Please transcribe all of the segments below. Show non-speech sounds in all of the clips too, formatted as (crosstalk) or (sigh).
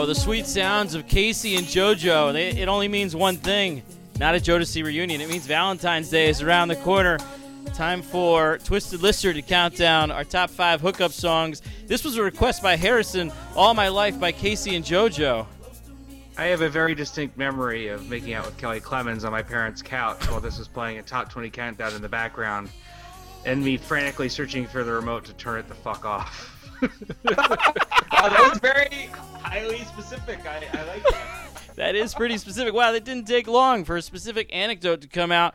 Oh, the sweet sounds of K-Ci and JoJo. They, it only means one thing not a Jodeci reunion. It means Valentine's Day is around the corner. Time for Twisted Lister to count down our top five hookup songs. This was a request by Harrison, All My Life by K-Ci and JoJo. I have a very distinct memory of making out with Kelly Clemens on my parents' couch while this was playing a top 20 countdown in the background, and me frantically searching for the remote to turn it the fuck off. Wow, that was very highly specific. I, I like that. (laughs) That is pretty specific. Wow, that didn't take long for a specific anecdote to come out.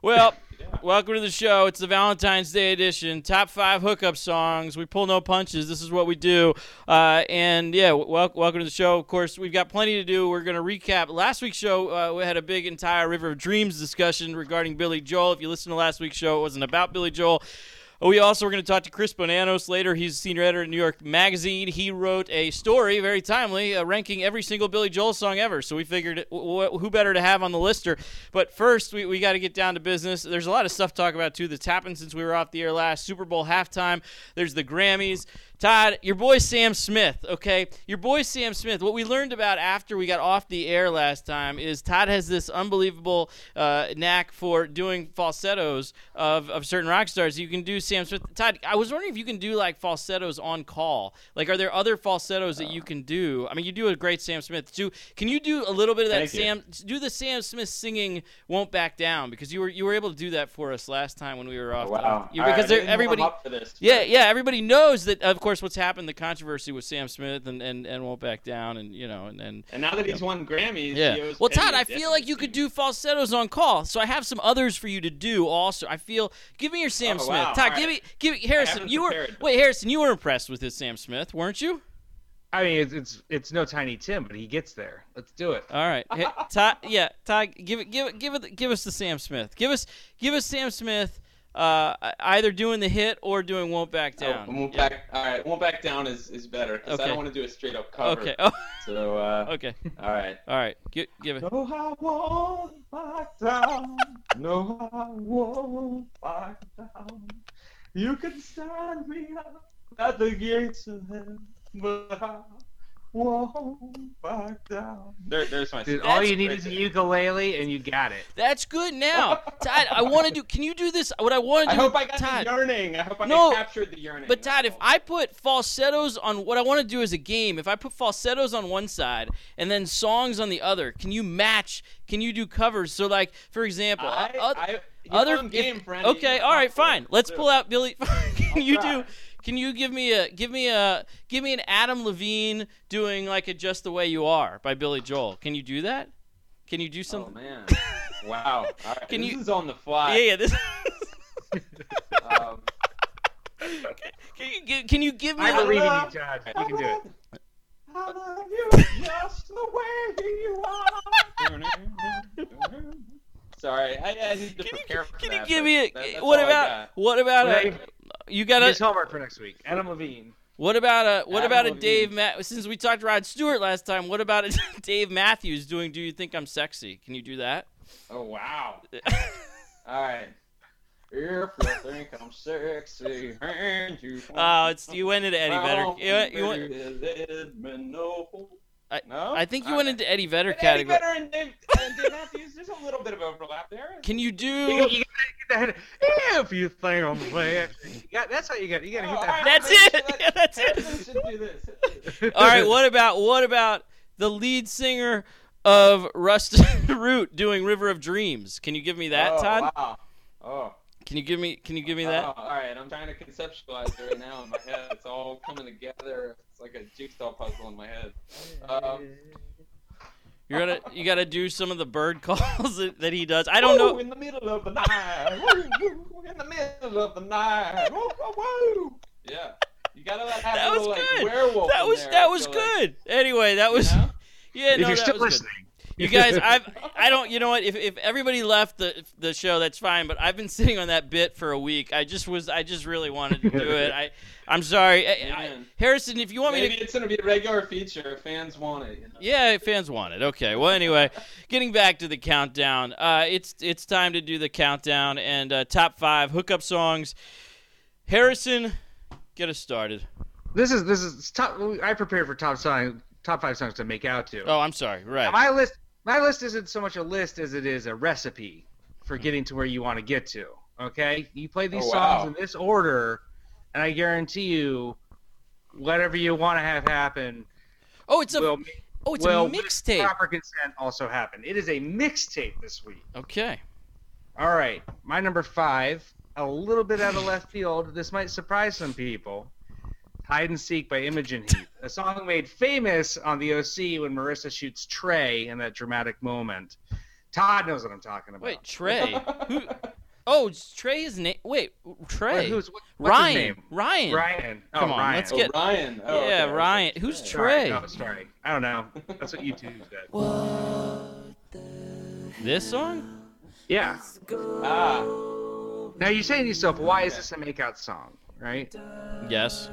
Well, (laughs) yeah. welcome to the show. It's the Valentine's Day edition. Top five hookup songs. We pull no punches. This is what we do. Uh, and yeah, wel- welcome to the show. Of course, we've got plenty to do. We're going to recap last week's show. Uh, we had a big entire River of Dreams discussion regarding Billy Joel. If you listen to last week's show, it wasn't about Billy Joel. We also are going to talk to Chris Bonanos later. He's a senior editor at New York Magazine. He wrote a story, very timely, uh, ranking every single Billy Joel song ever. So we figured w- w- who better to have on the lister. But first, we, we got to get down to business. There's a lot of stuff to talk about, too, that's happened since we were off the air last. Super Bowl halftime. There's the Grammys. Todd, your boy Sam Smith, okay? Your boy Sam Smith. What we learned about after we got off the air last time is Todd has this unbelievable uh, knack for doing falsettos of, of certain rock stars. You can do Sam Smith. Todd, I was wondering if you can do like falsettos on call. Like, are there other falsettos that you can do? I mean, you do a great Sam Smith. too. can you do a little bit of that Sam? Do the Sam Smith singing "Won't Back Down" because you were you were able to do that for us last time when we were off. Oh, wow. You, because right, everybody. This, yeah, yeah. Everybody knows that. Of course, what's happened, the controversy with Sam Smith and, and, and won't back down, and you know, and and, and now that he's won Grammys, yeah. Well, Todd, I feel like you could do falsettos on call, so I have some others for you to do. Also, I feel. Give me your Sam oh, Smith, wow. Todd. All give right. me, give me Harrison. You prepared. were wait, Harrison. You were impressed with his Sam Smith, weren't you? I mean, it's, it's it's no Tiny Tim, but he gets there. Let's do it. All right, hey, (laughs) Todd. Yeah, Todd. Give it, give it, give it, give us the Sam Smith. Give us, give us Sam Smith. Uh, either doing the hit or doing won't back down. Oh, won't yeah. back. All right, won't back down is, is better because Okay. I don't want to do a straight up cover. Okay. (laughs) Oh, So uh, okay. all right. All right. Give, give it. No, I won't back down. No, I won't back down. You can stand me up at the gates of heaven, but I won't back down. There, there's my. Dude, all you need right is a there. ukulele, and you got it. That's good now, (laughs) Todd. I want to do. Can you do this? What I want to do, hope I got Todd. the yearning. I hope I No, captured the yearning. But Todd, if. I put falsettos on what I want to do as a game, if I put falsettos on one side and then songs on the other, can you match? Can you do covers? So, like for example, I, uh, I, other game, if- friend. Okay, all right, fine. Let's pull out Billy. can (laughs) I'll you try. do? Can you give me a give me a give me an Adam Levine doing like a "Just the Way You Are" by Billy Joel? Can you do that? Can you do something? Oh man! (laughs) Wow! All right. Can this you- is on the fly. yeah, yeah. This. (laughs) Um, can, you, gi- can you give me? I a- believe in you, Todd. You can do it. I love you just the way you are. (laughs) Sorry, I, I need to Can you, for can you give but me a that- what about what about Well, a, hey, you got a homework for next week. Adam Levine. what about a what Adam about a Levine. Dave Ma- since we talked Rod Stewart last time what about a (laughs) Dave Matthews doing Do You Think I'm Sexy can you do that Oh wow! (laughs) All right. If you think I'm sexy, and you oh it's you went into Eddie Vedder. you, went- you went, Let me know. I- no? I think you All went right. into Eddie Vedder But Eddie category Vedder and Dave, and Dave Matthews, there's a little bit of overlap there. can you You, do you gotta get that. If you think I'm sexy, you got, that's how you got. You gotta hit Oh, that. all right. (laughs) that's it yeah, that's it Harrison should do this. all right what about what about the lead singer of Rusted (laughs) Root doing River of Dreams can you give me that oh, Todd Wow. Oh. can you give me can you give me oh, that Oh, all right, I'm trying to conceptualize it right now in my head. It's all coming together. It's like a jigsaw puzzle in my head. Um, You're gonna you gotta do some of the bird (laughs) calls that, that he does. I don't know. In the middle of the night. Woo, woo, in the middle of the night. Woo, woo, woo. Yeah. You gotta like, have That a was little, like, good. werewolf That was there, that I was feel like, good. Anyway, that was you know? (laughs) yeah. if no, you're that still was good. listening, You guys, (laughs) I've I don't. You know what? If if everybody left the the show, that's fine. But I've been (laughs) sitting on that bit for a week. I just was. I just really wanted to do it. I I'm sorry, I, I, Harrison. If you want me Maybe to. it's gonna be a regular feature. Fans want it. You know? Yeah, fans want it. Okay. Well, anyway, getting back to the countdown. Uh, it's it's time to do the countdown and uh, top five hookup songs. Harrison, get us started. this is this is top. I prepared for top song top five songs to make out to. Oh, I'm sorry. Right. My list, my list isn't so much a list as it is a recipe Hmm. for getting to where you want to get to. Okay, you play these Oh, songs wow. in this order, and I guarantee you, whatever you want to have happen oh, it's a will, oh, it's will a mixtape. proper consent also happen. It is a mixtape this week. Okay. All right, my number five, a little bit out of left field. This might surprise some people. Hide and Seek by Imogen Heap, a song made famous on the OC when Marissa shoots Trey in that dramatic moment. Todd knows what I'm talking about. Wait, Trey. (laughs) Who? Oh, it's Trey is name. Wait, Trey. Wait, who's what, what's Ryan. his name? Ryan. Ryan. Oh, Come on, Ryan. let's Oh, get- Ryan. Oh, Yeah, okay. Ryan. Who's Sorry. Trey? No, sorry. I don't know. That's what YouTube said. This song? Yeah. Ah, Now you're saying to yourself, why is this a makeout song? Right? Yes.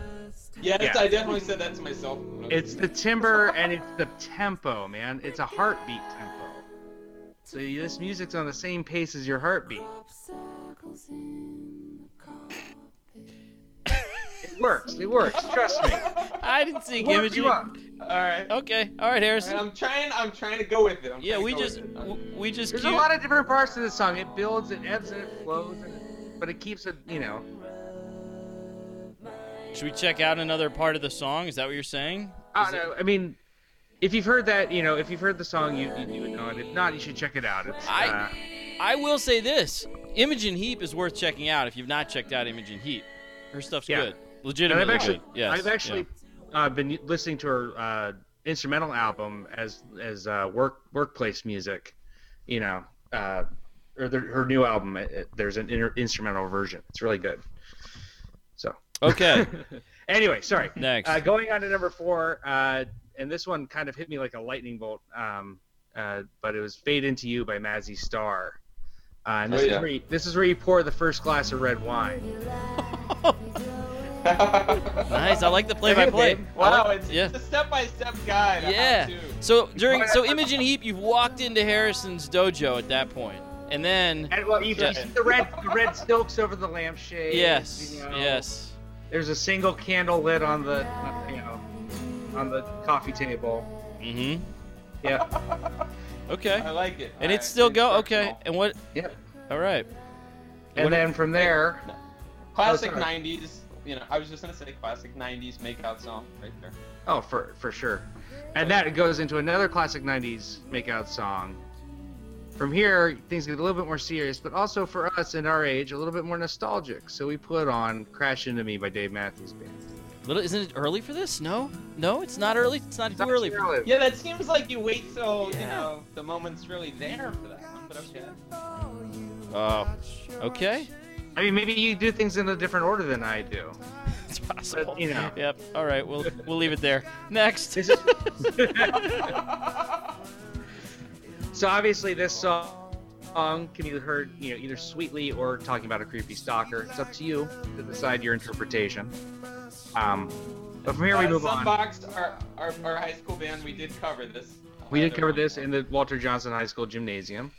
Yes, Yeah. I definitely said that to myself. when I was It's the timbre (laughs) and it's the tempo, man. It's a heartbeat tempo. So this music's on the same pace as your heartbeat. (laughs) It works. It works. Trust me. I didn't see It works imagery. you up. All right. Okay. All right, Harrison. I'm trying. I'm trying to go with it. I'm Yeah, we just it. w- we just There's a lot of different parts to the song. It builds, it ebbs, and it flows, and it, but it keeps it, you know. Should we check out another part of the song? Is that what you're saying? I don't know. I mean, if you've heard that, you know, if you've heard the song, you, you, you would know it. If not, you should check it out. It's, I- uh, I will say this: Imogen Heap is worth checking out if you've not checked out Imogen Heap. Her stuff's Yeah. good, and I've actually, good. Yes. I've actually uh, been listening to her uh, instrumental album as as uh, work workplace music, you know, uh, or the, her new album. It- there's an inter- instrumental version. It's really good. So Yeah. Okay. (laughs) anyway, sorry. Next. Uh, going on to number four, uh, and this one kind of hit me like a lightning bolt. Um, uh, but it was "Fade Into You" by Mazzy Star. Uh, and this Oh, is where you, this is where you pour the first glass of red wine. (laughs) nice. I like the play-by-play. babe. Wow, like- it's, yeah. it's a step-by-step guide. Yeah. So during so Imogen Heap, you've walked into Harrison's dojo at that point, and then And well, you, Yeah. see the red the red silks over the lampshade. yes, you know. yes. There's a single candle lit on the you know on the coffee table. Mm-hmm. Yeah. (laughs) Okay. I like it. And All it's right, still go. Okay. And what? Yeah. All right. And What- then from there, Classic Oh, '90s. You know, I was just gonna say classic '90s makeout song right there. oh, for for sure. And that goes into another classic '90s makeout song. From here, things get a little bit more serious, but also for us in our age, a little bit more nostalgic. So we put on "Crash Into Me" by Dave Matthews Band. Little, isn't it early for this? No, no, it's not early. It's not It's too not early. too For, early. Yeah, that seems like you wait till you know the moment's really there for that one, but okay. oh, okay. I mean, maybe you do things in a different order than I do. It's possible. But, you know. Yep. All right. We'll we'll leave it there. Next. (laughs) (laughs) This is so obviously this song can be heard, you know, either sweetly or talking about a creepy stalker. It's up to you to decide your interpretation. Um, but from here we Uh, move on. Sunboxed, our, our our high school band, we did cover this. We did cover this in the Walter Johnson High School gymnasium.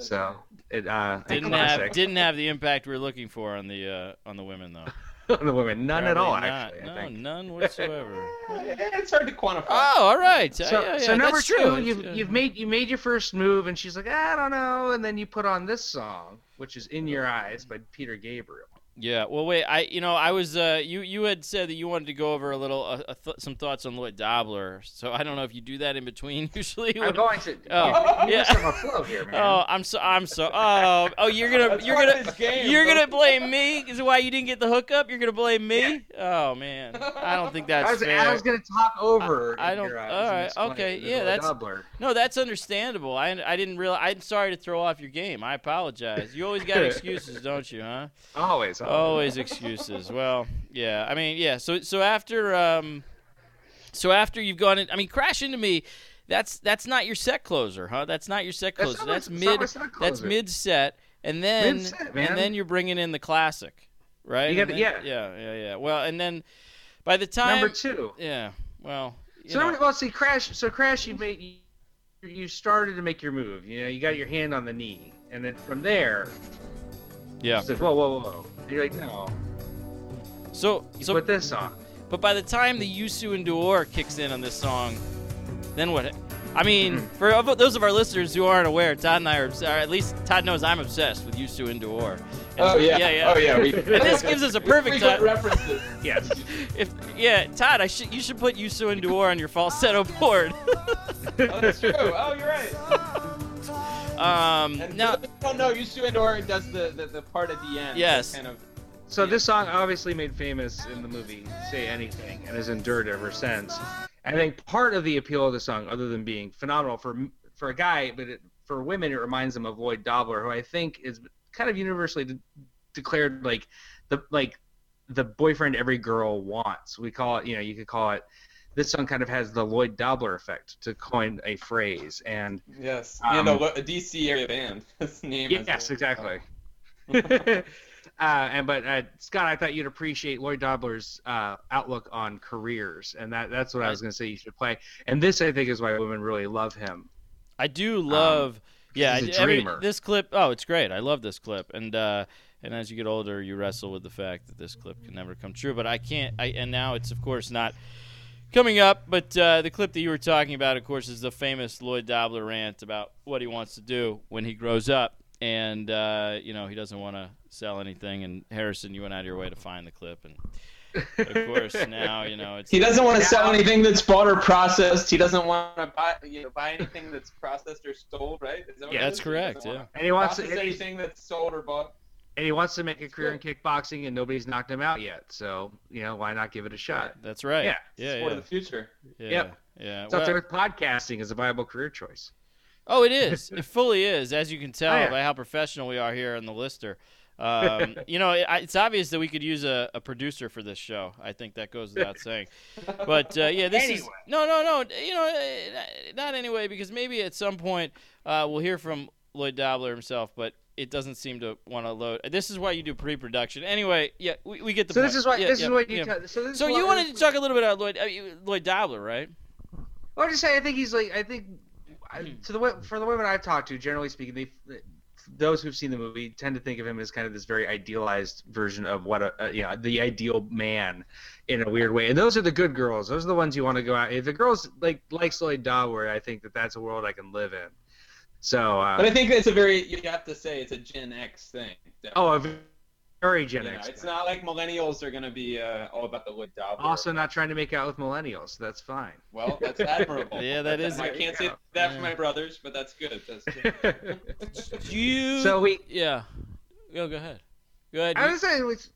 So it uh, didn't have didn't have the impact we are looking for on the uh, on the women though. On (laughs) the women, none at all not. actually. No, I think. none whatsoever. (laughs) It's hard to quantify. oh, all right. So, yeah, yeah, so number that's two, true. It's, you've, uh, you've made you made your first move, and she's like, I don't know, and then you put on this song, which is "In Your Eyes" by Peter Gabriel. Yeah. Well, wait. I, you know, I was. Uh, you, you had said that you wanted to go over a little, uh, th- some thoughts on Lloyd Dobler. So I don't know if you do that in between (laughs) usually. I'm going to. Oh, yeah. missed on a flow here, man. Oh, I'm so. I'm so. Oh, oh, you're gonna, That's you're gonna, game, you're bro. gonna blame me. Is why you didn't get the hookup? You're gonna blame me? Oh man, I don't think that's I was, fair. I was going to talk over. I- I don't- Your Eyes all right, okay, yeah, that's- Dobler. No, that's understandable. I, I didn't realize. I'm sorry to throw off your game. I apologize. You always got (laughs) excuses, don't you? Huh? Always. Always excuses. Well, yeah. I mean, yeah. So so after um, so after you've gone in, I mean, crash into me. That's that's not your set closer, huh? That's not your set closer. That's it's mid. set That's mid set, and then Mid-set, and then you're bringing in the classic, right? You gotta- then- yeah. yeah, yeah, yeah. Well, and then by the time Number two. yeah, well, So number, well, see, crash. So crash, you made you, you started to make your move. You know, you got your hand on the knee, and then from there, yeah. it's like, whoa, whoa, whoa. And you're like, no. So You so put this on. But by the time the Youssou N'Dour kicks in on this song, then what? I mean, mm. for of- those of our listeners who aren't aware, Todd and I are, or at least Todd knows I'm obsessed with Youssou N'Dour. And- Oh yeah. yeah, yeah. Oh yeah. We, And this gives us a (laughs) perfect frequent time. references. (laughs) Yes. If yeah, Todd, I should you should put Youssou N'Dour on your falsetto board. (laughs) Oh, that's true. Oh, you're right. Um, And now, for those who don't know, Youssou N'Dour does the, the, the part at the end. Yes. Kind of. So this song obviously made famous in the movie Say Anything and has endured ever since. I think part of the appeal of the song, other than being phenomenal for for a guy, but it, for women, it reminds them of Lloyd Dobler, who I think is kind of universally de- declared like the like the boyfriend every girl wants. We call it, you know, you could call it. This song kind of has the Lloyd Dobler effect, to coin a phrase, and Yes. Um, and a, a DC area band. (laughs) His name is. Yes, exactly. (laughs) uh, and but uh, Scott, I thought you'd appreciate Lloyd Dobler's uh, outlook on careers, and that that's what I was going to say. You should play, and this I think is why women really love him. I do love. yeah, Um, he's a I- every- dreamer. this clip. Oh, it's great. I love this clip, and uh, and as you get older, you wrestle with the fact that this clip can never come true. But I can't. I and now it's of course not coming up. But uh, the clip that you were talking about, of course, is the famous Lloyd Dobler rant about what he wants to do when he grows up, and uh, you know he doesn't want to sell anything. And Harrison, you went out of your way to find the clip, and of course (laughs) now you know it's. He doesn't want to sell anything that's bought or processed. He doesn't want to buy, you know, buy anything that's processed or sold, right? That Yeah, that's correct, yeah. And he wants to, Process anything that's sold or bought. And he wants to make a career in kickboxing, and nobody's knocked him out yet. So you know, why not give it a shot? That's right. Yeah, yeah, Sport yeah. of the future. yeah, Yep. yeah. It's up Well- there podcasting is a viable career choice. Oh, it is. (laughs) It fully is, as you can tell Oh, yeah. by how professional we are here on the lister. Um, (laughs) you know, it, it's obvious that we could use a, a producer for this show. I think that goes without (laughs) saying. But uh, yeah, this is Anyway. no, no, no. You know, eh, not anyway, because maybe at some point uh, we'll hear from Lloyd Dobler himself, but it doesn't seem to want to load. This is why you do pre-production. Anyway, yeah, we, we get the So point. this is why Yeah, this yeah, is what you. yeah. tell- so this So you wanted to talk a little bit about Lloyd uh, Lloyd Dobler, right? I'm just saying. I think he's like. I think I- to the for the women I've talked to, generally speaking, they those who've seen the movie tend to think of him as kind of this very idealized version of what a, a you know the ideal man in a weird way. And those are the good girls. Those are the ones you want to go out. If the girls like like Lloyd Dobler, I think that that's a world I can live in. So But uh, I think it's a very, you have to say it's a Gen X thing. oh, a very Gen You know, X. it's not like millennials are going to be uh, all about the Lloyd Dobler. Also, not trying to make out with millennials. That's fine. Well, that's admirable. (laughs) Yeah, that is- I can't say that for my brothers, but that's good. That's good. (laughs) You. (laughs) so we. Yeah. Go go ahead. Go ahead. I was saying, it's-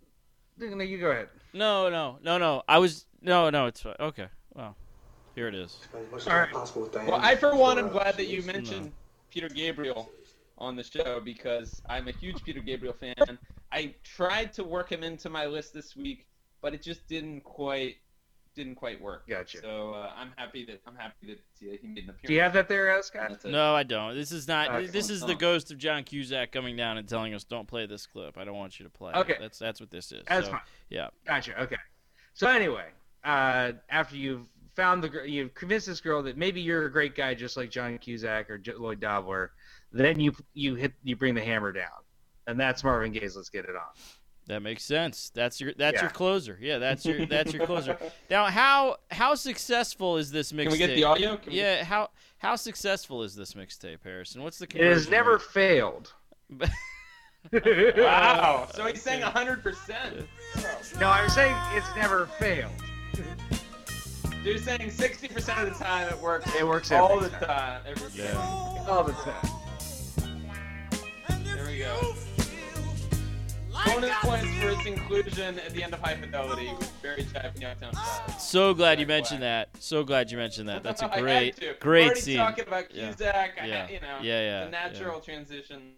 no, you go ahead. No, no, no, no. I was no, no. It's fine. Okay. Well, here it is. All right. Well, I for one am glad that you mentioned Peter Gabriel on the show because I'm a huge Peter Gabriel fan. I tried to work him into my list this week, but it just didn't quite didn't quite work. Gotcha. So uh, I'm happy that I'm happy that uh, he made an appearance. Do you have that there, uh, Scott? That's. No, I don't. This is not. Excellent This is the ghost of John Cusack coming down and telling us, "Don't play this clip. I don't want you to play." it." Okay. That's that's what this is. That's So, fine. Yeah. Gotcha. Okay. So anyway, uh, after you've found the gr- you've convinced this girl that maybe you're a great guy just like John Cusack or J- Lloyd Dobler, then you you hit you bring the hammer down, and that's Marvin Gaye's "Let's Get It On." That makes sense. That's your that's your closer. Yeah, that's your that's your (laughs) closer. Now, how how successful is this mixtape? Can we get the audio? Can we- Yeah. How how successful is this mixtape, Harrison? What's the It has never rate? failed. (laughs) Wow. (laughs) So he's saying 100%. No, I'm saying it's never failed. Dude, he's saying 60% of the time it works. It works all every the time. time. Every Yeah. All the time. There we go. Bonus points for its inclusion at the end of High Fidelity with Barry Chapman Youngtown So glad you mentioned that. So glad you mentioned that. That's a (laughs) I had great, great Already scene. talking about Yeah. Cusack, I- Yeah. you know, Yeah, yeah, the natural transition.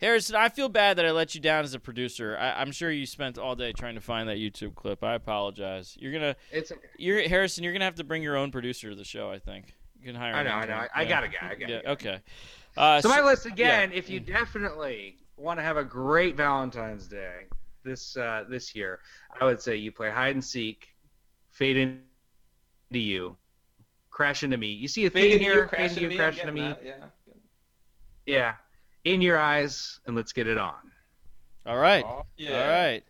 Harrison, I feel bad that I let you down as a producer. I, I'm sure you spent all day trying to find that YouTube clip. I apologize. You're gonna, It's. you're Harrison. You're gonna have to bring your own producer to the show. I think you can hire. I know. I know. I, I got a guy. I got Yeah. a guy. Okay. Uh, So my list again. If you definitely want to have a great Valentine's Day this uh, this year, I would say you play hide and seek, fade into you, crash into me. You see a Fade theme into here, you, fade crash into into you, me. Crash into me. that, Yeah. Yeah, in your eyes, and let's get it on. all right. Oh, yeah. All right.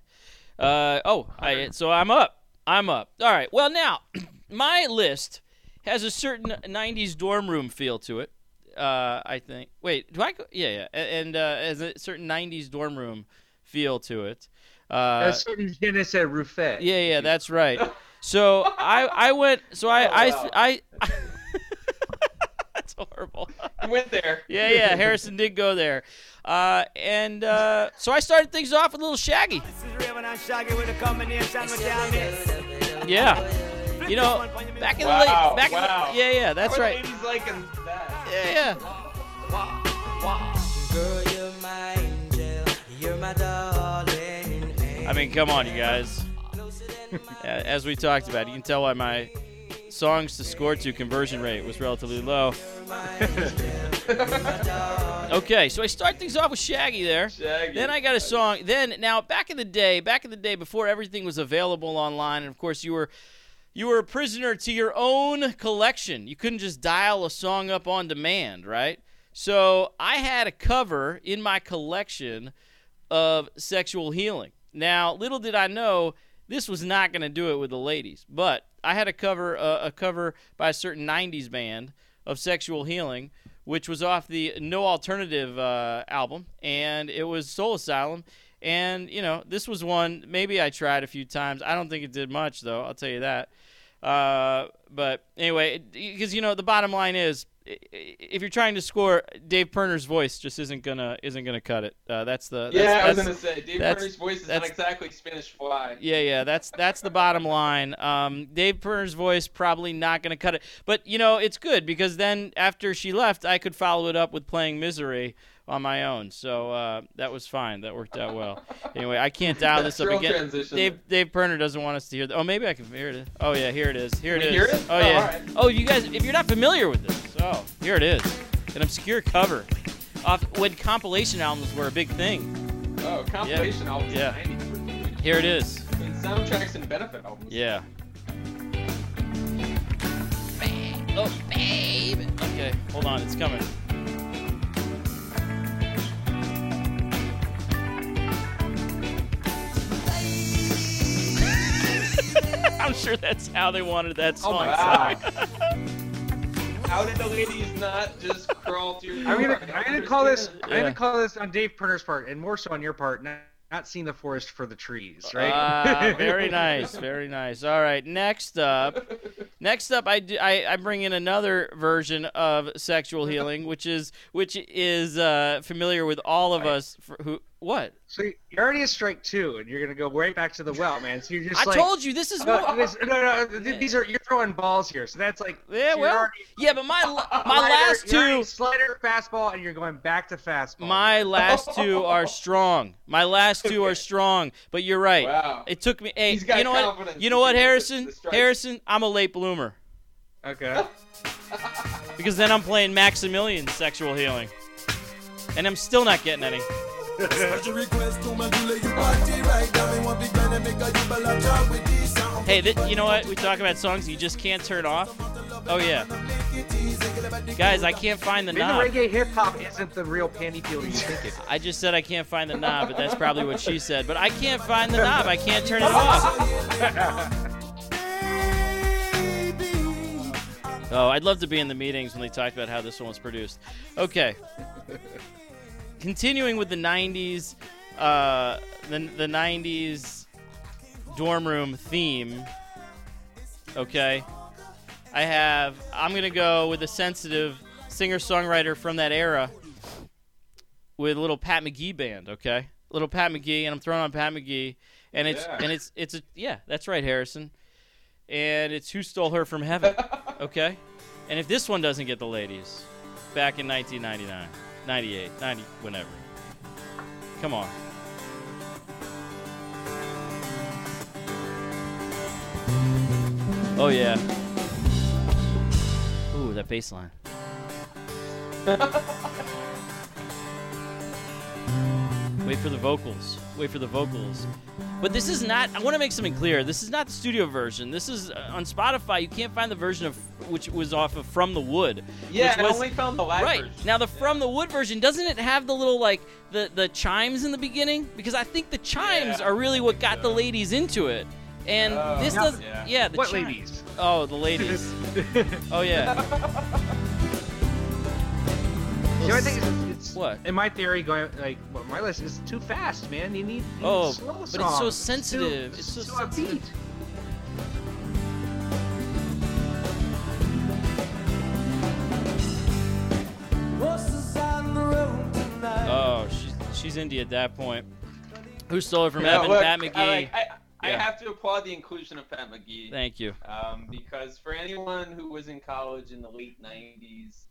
Uh, oh, I, so I'm up. I'm up. All right. Well, now (clears throat) my list has a certain '90s dorm room feel to it. Uh, I think. Wait, do I? Go? Yeah, yeah, A- and uh, has a certain '90s dorm room feel to it. Uh, A certain je ne sais Ruffet. yeah, yeah, that's right. So I, I went. So I, Oh, I, wow. I. that's horrible. (laughs) You went there. Yeah, yeah. Harrison did go there, uh, and uh, so I started things off with a little Shaggy. Yeah, you know, back in the late, back wow. in the, yeah, yeah, that's right. Ladies liking that. Yeah, yeah. Girl, you're my angel. You're my darling. I mean, come on, you guys. (laughs) As we talked about, you can tell why my songs to score to conversion rate was relatively low. (laughs) okay, so I start things off with Shaggy there. Shaggy. Then I got a song. Then now back in the day, back in the day before everything was available online, and of course you were you were a prisoner to your own collection. You couldn't just dial a song up on demand, right? So I had a cover in my collection of sexual healing. Now, little did I know this was not going to do it with the ladies, but I had a cover uh, a cover by a certain '90s band of sexual healing, which was off the No Alternative uh, album, and it was Soul Asylum. And you know, this was one maybe I tried a few times. I don't think it did much though. I'll tell you that. Uh, but anyway, because you know the bottom line is, if you're trying to score, Dave Pirner's voice just isn't gonna isn't gonna cut it. Uh, that's the that's, yeah, I was gonna say Dave Pirner's voice is not exactly Spanish fly. yeah, yeah, that's that's the bottom line. Um, Dave Pirner's voice probably not to cut it, but you know it's good because then after she left, I could follow it up with playing "Misery" on my own, so uh, that was fine. That worked out well. Anyway, I can't dial this up again. transition Dave Dave Pirner doesn't want us to hear. Th- oh, maybe I can hear it. Oh yeah, here it is. Here it is. hear it? Oh Oh, yeah. Oh, you guys, if you're not familiar with this, oh, here it is, an obscure cover off when compilation albums were a big thing. Oh, compilation albums. Yeah. 90s. Here it is. And soundtracks and benefit albums. Yeah. Oh, babe. Okay, hold on, it's coming. I'm sure that's how they wanted that Oh song. my god. (laughs) How did the ladies not just crawl to your I'm gonna. I don't I'm gonna call this, understand. I'm gonna call this on Dave Pirner's part, and more so on your part, not, not seeing the forest for the trees, right? Ah, (laughs) very nice, very nice. All right, next up, next up, I, do, I I bring in another version of sexual healing, which is which is uh, familiar with all of us. For, who what? So you're already at strike two, and you're gonna go right back to the well, man. So you're just I like, told you this is no, what. this- no, no, th- these are you're throwing balls here. So that's like, Yeah, so well, already yeah, but my (laughs) my slider- last two, slider fastball, and you're going back to fastball. my (laughs) last two are strong. My last two are strong. But you're right. Wow. It took me. Hey, He's got you know what? You know what, Harrison? hit the strikes. Harrison, I'm a late bloomer okay. because then I'm playing Max-A-Million sexual healing, and I'm still not getting any. Hey, th- you know what? We talk about songs you just can't turn off. Oh yeah, guys, I can't find the Maybe knob. reggae hip hop isn't the real panty peeler you think it is. I just said I can't find the knob, but that's probably what she said. But I can't find the knob. I can't turn it off. (laughs) Oh, I'd love to be in the meetings when they talked about how this one was produced. Okay. Continuing with the 90s, uh, the, the 90s dorm room theme. Okay. I have, I'm to go with a sensitive singer songwriter from that era with a little Pat McGee band, okay? Little Pat McGee, and I'm throwing on Pat McGee, and it's Yeah. and it's it's a yeah, that's right, Harrison, and it's Who Stole Her from Heaven, (laughs) okay? And if this one doesn't get the ladies, back in 1999, 98, 90, whenever, come on. Oh yeah. Ooh, that bass line. (laughs) Wait for the vocals. Wait for the vocals. But this is not. I want to make something clear. This is not the studio version. This is uh, on Spotify. You can't find the version of which was off of From the Wood. Yeah, which I only found the live right version. now the From the Wood version doesn't it have the little like the the chimes in the beginning? Because I think the chimes Yeah, are really what think got the ladies into it. And Oh, this does, Yeah. yeah. the what chi- ladies? Oh, the ladies. (laughs) oh yeah. (laughs) You know, I think it's, it's What? in my theory going like well, my list is too fast, man. You need, you need Oh, slow but it's so songs. sensitive. Too, It's so too sensitive. upbeat. Oh, she's she's indie at that point. Who stole it from Yeah, Evan? look, Pat McGee. I, like, I, I Yeah. have to applaud the inclusion of Pat McGee. Thank you. um, because for anyone who was in college in the late '90s,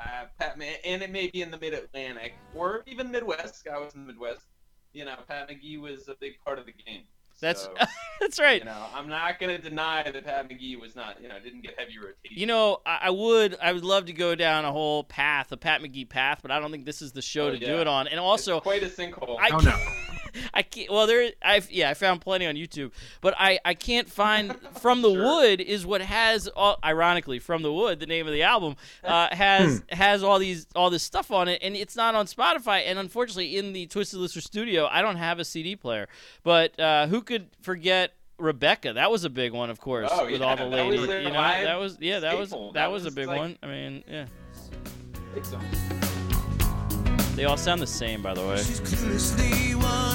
uh, Pat, Ma- and it may be in the Mid Atlantic or even Midwest. I was in the Midwest. You know, Pat McGee was a big part of the game. That's So, (laughs) that's right. you know, I'm not gonna deny that Pat McGee was not, you know, didn't get heavy rotation. You know, I, I would I would love to go down a whole path, a Pat McGee path, but I don't think this is the show Oh, to do it on. And It's also, quite a sinkhole. I Oh, can't, no. (laughs) I can't. Well, there. I yeah, I found plenty on YouTube, but I I can't find (laughs) from the Sure. wood is what has all, ironically from the wood the name of the album uh, has has all these all this stuff on it, and it's not on Spotify. And unfortunately, in the Twisted Lister studio, I don't have a CD player. But uh, who could forget? Rebecca, that was a big one, of course, Oh, with yeah, all the that was ladies. You know, that was yeah, that was that, That was, a big like- one. I mean, yeah, Big song. They all sound the same, by the way.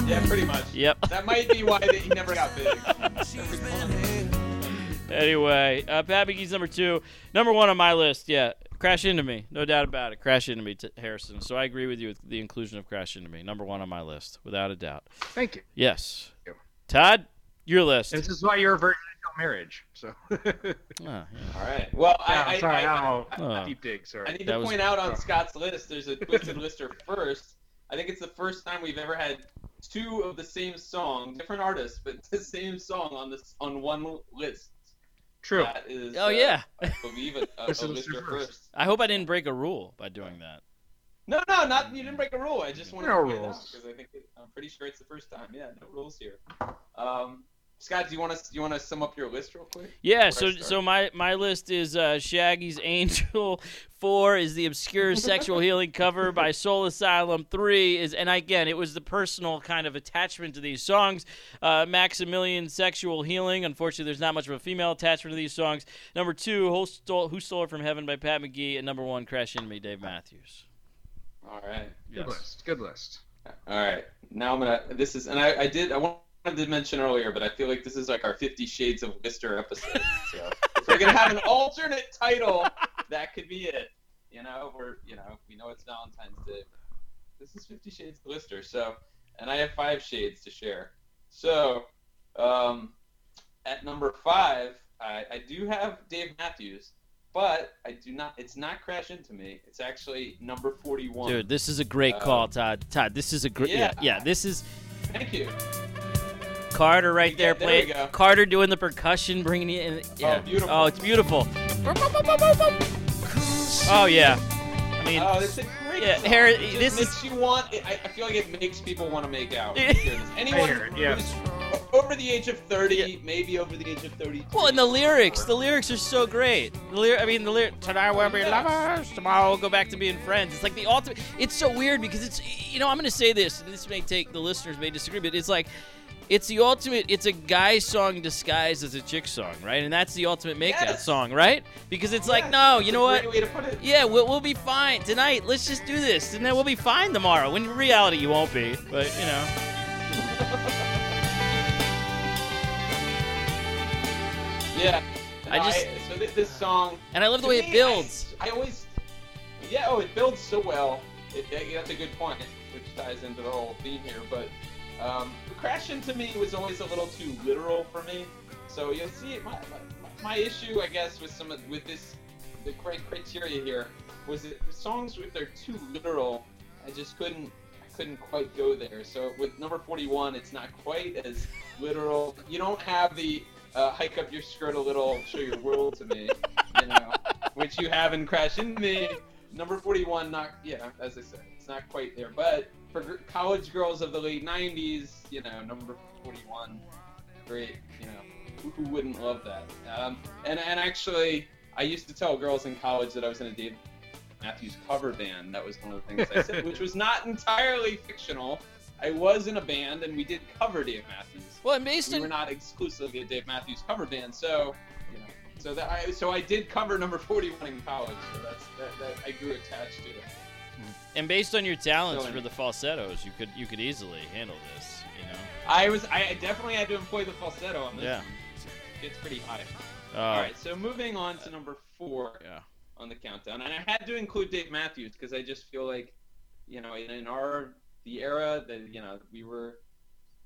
Yeah, pretty much. Yep. (laughs) That might be why that he never got big. (laughs) Anyway, uh, Pat McGee's number two. Number one on my list, yeah. Crash Into Me. No doubt about it. Crash Into Me, t- Harrison. So I agree with you with the inclusion of Crash Into Me. Number one on my list, without a doubt. Thank you. Yes. Thank you. Todd, your list. This is why you're a virgin until marriage. So. (laughs) Ah, yeah. All right. Well, Yeah, I, I, sorry, I, I, don't Oh. know. Deep dig. Sorry. I need That to was- point out on Oh. Scott's list, there's a twisted lister first. I think it's the first time we've ever had two of the same song, different artists, but the same song on this on one list. True. That is. Oh, uh, yeah. I believe it. A, a Twisted lister Lister first. first. I hope I didn't break a rule by doing that. No, no, not you didn't break a rule. I just wanted No to point it out rules. because I think it, I'm pretty sure it's the first time. Yeah, no rules here. Um, Scott, do you want to do you want to sum up your list real quick? Yeah, so so my my list is uh, Shaggy's (laughs) Angel. Four is the obscure sexual (laughs) healing cover by Soul Asylum. Three is, and again, it was the personal kind of attachment to these songs. Uh, Max-A-Million Sexual Healing. Unfortunately, there's not much of a female attachment to these songs. Number two, Who Stole, Who Stole It from Heaven by Pat McGee, and number one, Crash Into Me, Dave Matthews. All right. Good list. Good list. All right. Now I'm gonna. This is, and I, I did. I wanted to mention earlier, but I feel like this is like our Fifty Shades of Lister episode. (laughs) So if we're gonna have an alternate title, that could be it. You know, we're you know we know it's Valentine's Day. This is Fifty Shades of Lister. So, and I have five shades to share. So, um, at number five, I, I do have Dave Matthews. But I do not. It's not Crash Into Me. It's actually number forty-one. Dude, this is a great Uh, call, Todd. Todd, this is a great. Yeah. yeah. yeah, This is Thank you. Carter right there Yeah, playing. go. Carter doing the percussion, bringing it in. Oh, yeah. beautiful. Oh, it's beautiful. Oh yeah. I mean, Oh, that's a great Yeah, song. Harry, this makes you want. I, I feel like it makes people want to make out. Yeah. when you hear this. Anyone hear it, yeah. who's over the age of thirty, maybe over the age of thirty. well, and the lyrics, the lyrics are so great. The lyric, I mean, the lyric. Tonight we'll be lovers. Tomorrow we'll go back to being friends. It's like the ultimate. It's so weird because it's. You know, I'm gonna say this, and this may take the listeners may disagree, but it's like. It's the ultimate. It's a guy song disguised as a chick song, right? And that's the ultimate makeout Yes. song, right? Because it's like, no, you know what? Great way to put it. Yeah, we'll, we'll be fine tonight. Let's just do this, and then we'll be fine tomorrow. When in reality, you won't be. But you know, (laughs) Yeah. I just- so th- this song. and I love the way it builds. I, I always. Yeah. Oh, it builds so well. It, that's a good point, which ties into the whole theme here. But um, Crash to Me was always a little too literal for me. So you'll see. My, my, my issue, I guess, with some of with this the cri- criteria here was that the songs if they're too literal, I just couldn't I couldn't quite go there. So with number 41, it's not quite as literal. You don't have the uh, hike up your skirt a little, show your world to me, you know, which you have in Crash Into Me. Number 41, not yeah, as I said, it's not quite there. But for college girls of the late 90s, you know, number 41, great, you know, who, who wouldn't love that? Um, and and actually, I used to tell girls in college that I was in a Dave Matthews cover band. That was one of the things I said, which was not entirely fictional. I was in a band and we did cover Dave Matthews. Well, and based we were not exclusively a Dave Matthews cover band, so you know, so that I so I did cover number 41 in college, so that's that, that I grew attached to it. And based on your talents for the falsettos, you could you could easily handle this. You know. I was I definitely had to employ the falsetto on this. Yeah. It's pretty high. Uh, All right, so moving on to number four Yeah. on the countdown, and I had to include Dave Matthews because I just feel like, you know, in, in our the era that you know we were,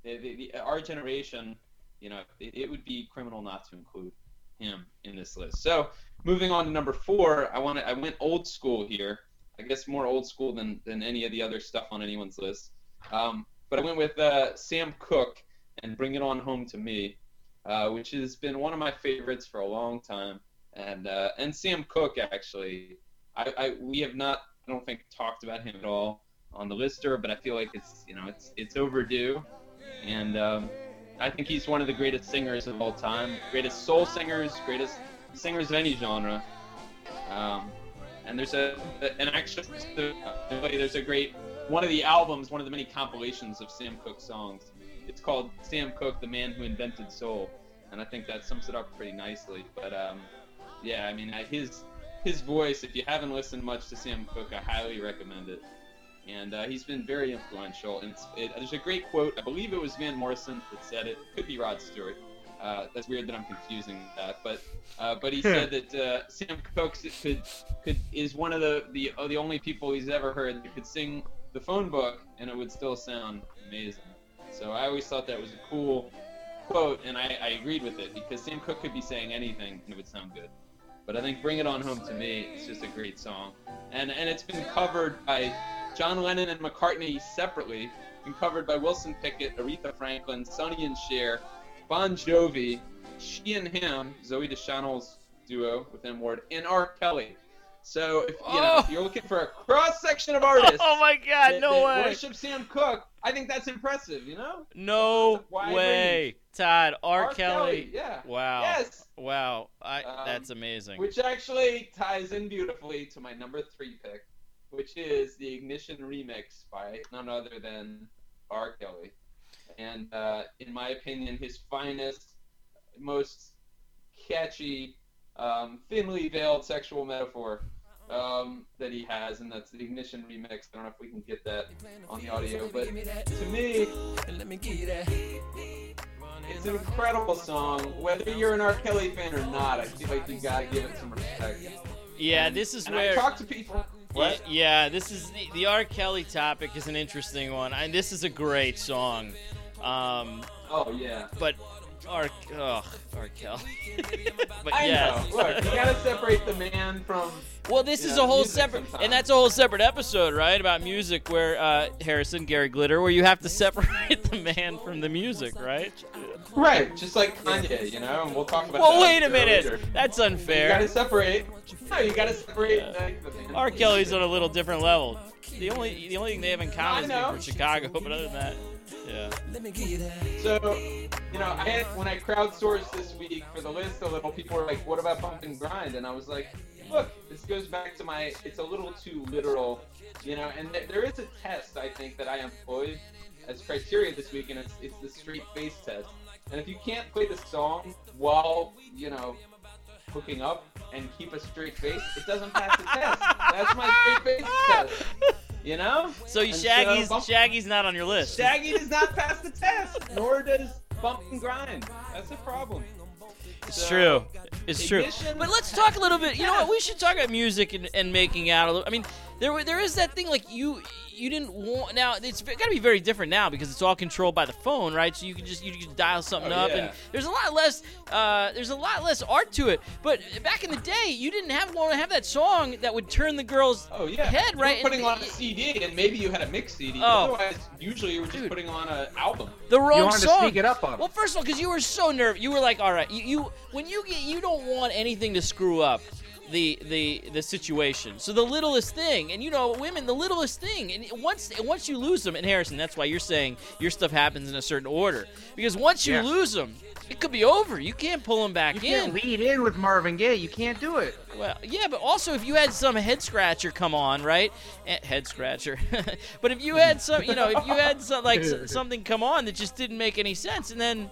the, the, the, our generation, you know, it, it would be criminal not to include him in this list. So moving on to number four, I want to I went old school here. I guess more old school than than any of the other stuff on anyone's list. Um, but I went with uh, Sam Cooke and Bring It On Home to Me, uh, which has been one of my favorites for a long time. And uh, and Sam Cooke actually, I, I we have not I don't think talked about him at all on the lister, but I feel like it's you know it's it's overdue, and um, I think he's one of the greatest singers of all time, greatest soul singers, greatest singers of any genre. Um, and there's a and actually there's a great one of the albums, one of the many compilations of Sam Cooke songs. It's called Sam Cooke, the Man Who Invented Soul, and I think that sums it up pretty nicely. But um, yeah, I mean his his voice. If you haven't listened much to Sam Cooke, I highly recommend it. And uh, he's been very influential. And it, there's a great quote. I believe it was Van Morrison that said it. Could be Rod Stewart. Uh, that's weird that I'm confusing that, but uh, but he (laughs) said that uh, Sam Cooke could could is one of the the uh, the only people he's ever heard that could sing the phone book and it would still sound amazing. So I always thought that was a cool quote, and I, I agreed with it because Sam Cooke could be saying anything and it would sound good. But I think "Bring It On Home" to me is just a great song, and and it's been covered by John Lennon and McCartney separately, and covered by Wilson Pickett, Aretha Franklin, Sonny and Cher, Bon Jovi, she and him, Zooey Deschanel's duo with M Ward, and R. Kelly. So if you know if you're looking for a cross section of artists (laughs) Oh my God! that, No that way! worship Sam Cooke, I think that's impressive. You know, No way, Todd. R. Kelly, yeah. Wow. Yes, Wow. I, Um, that's amazing. which actually ties in beautifully to my number three pick, which is the Ignition remix by none other than R. Kelly. And uh, in my opinion, his finest, most catchy, um, thinly veiled sexual metaphor um, that he has, and that's the Ignition remix. I don't know if we can get that on the audio, but to me, it's an incredible song. Whether you're an R. Kelly fan or not, I feel like you gotta give it some respect. yeah, this is And where. I talk to people. What? Yeah, this is the, the R. Kelly topic is an interesting one, and this is a great song. Um, Oh yeah. but R. Ugh, R. Kelly. (laughs) but I yeah. know. Look, you gotta separate the man from. Well, this is a whole separate, sometimes. and that's a whole separate episode, right? About music, where uh, Harrison, Gary Glitter, where you have to (laughs) separate the man from the music, right? Right, just like Kanye, you know, and we'll talk about. Well, wait a minute. later. That's unfair. You gotta separate. No, you gotta separate Yeah. like. R. Kelly's on a little different level. The only, the only thing they have in common is from Chicago, but other than that, yeah. So, you know, I had when I crowdsourced this week for the list a little, people were like, "What about bump and grind?" And I was like, "Look, this goes back to my. It's a little too literal, you know." And th- there is a test I think that I employed as criteria this week, and it's it's the straight face test. And if you can't play the song while you know hooking up and keep a straight face, it doesn't pass the test. That's my (laughs) straight face test. You know? So And Shaggy's bump- Shaggy's not on your list. Shaggy does not pass the test, nor does Bump and Grind. That's a problem. It's So, true. It's true. But let's talk a little bit. You know what? We should talk about music and, and making out. A little. I mean, there there is that thing like you you didn't want. Now it's got to be very different now because it's all controlled by the phone, right? So you can just you can dial something Oh, up, yeah. and there's a lot less uh, there's a lot less art to it. But back in the day, you didn't have want to have that song that would turn the girl's Oh yeah. head You were right. and putting the- on a CD, and maybe you had a mix CD. Oh. Otherwise, usually you were just Dude. putting on an album. the wrong You wanted to song. sneak it up on 'em. Well, first of all, because you were so nervous, you were like, "All right, you, you when you get you don't want anything to screw up." The the the situation. So the littlest thing, and you know, women, the littlest thing, and once once you lose them, and Harrison, that's why you're saying your stuff happens in a certain order, because once you Yeah. lose them, it could be over. You can't pull them back You in. can't lead in with Marvin Gaye. You can't do it. Well, yeah, but also if you had some head scratcher come on, right? Eh, Head scratcher. (laughs) but if you had some, you know, if you had some like (laughs) something come on that just didn't make any sense, and then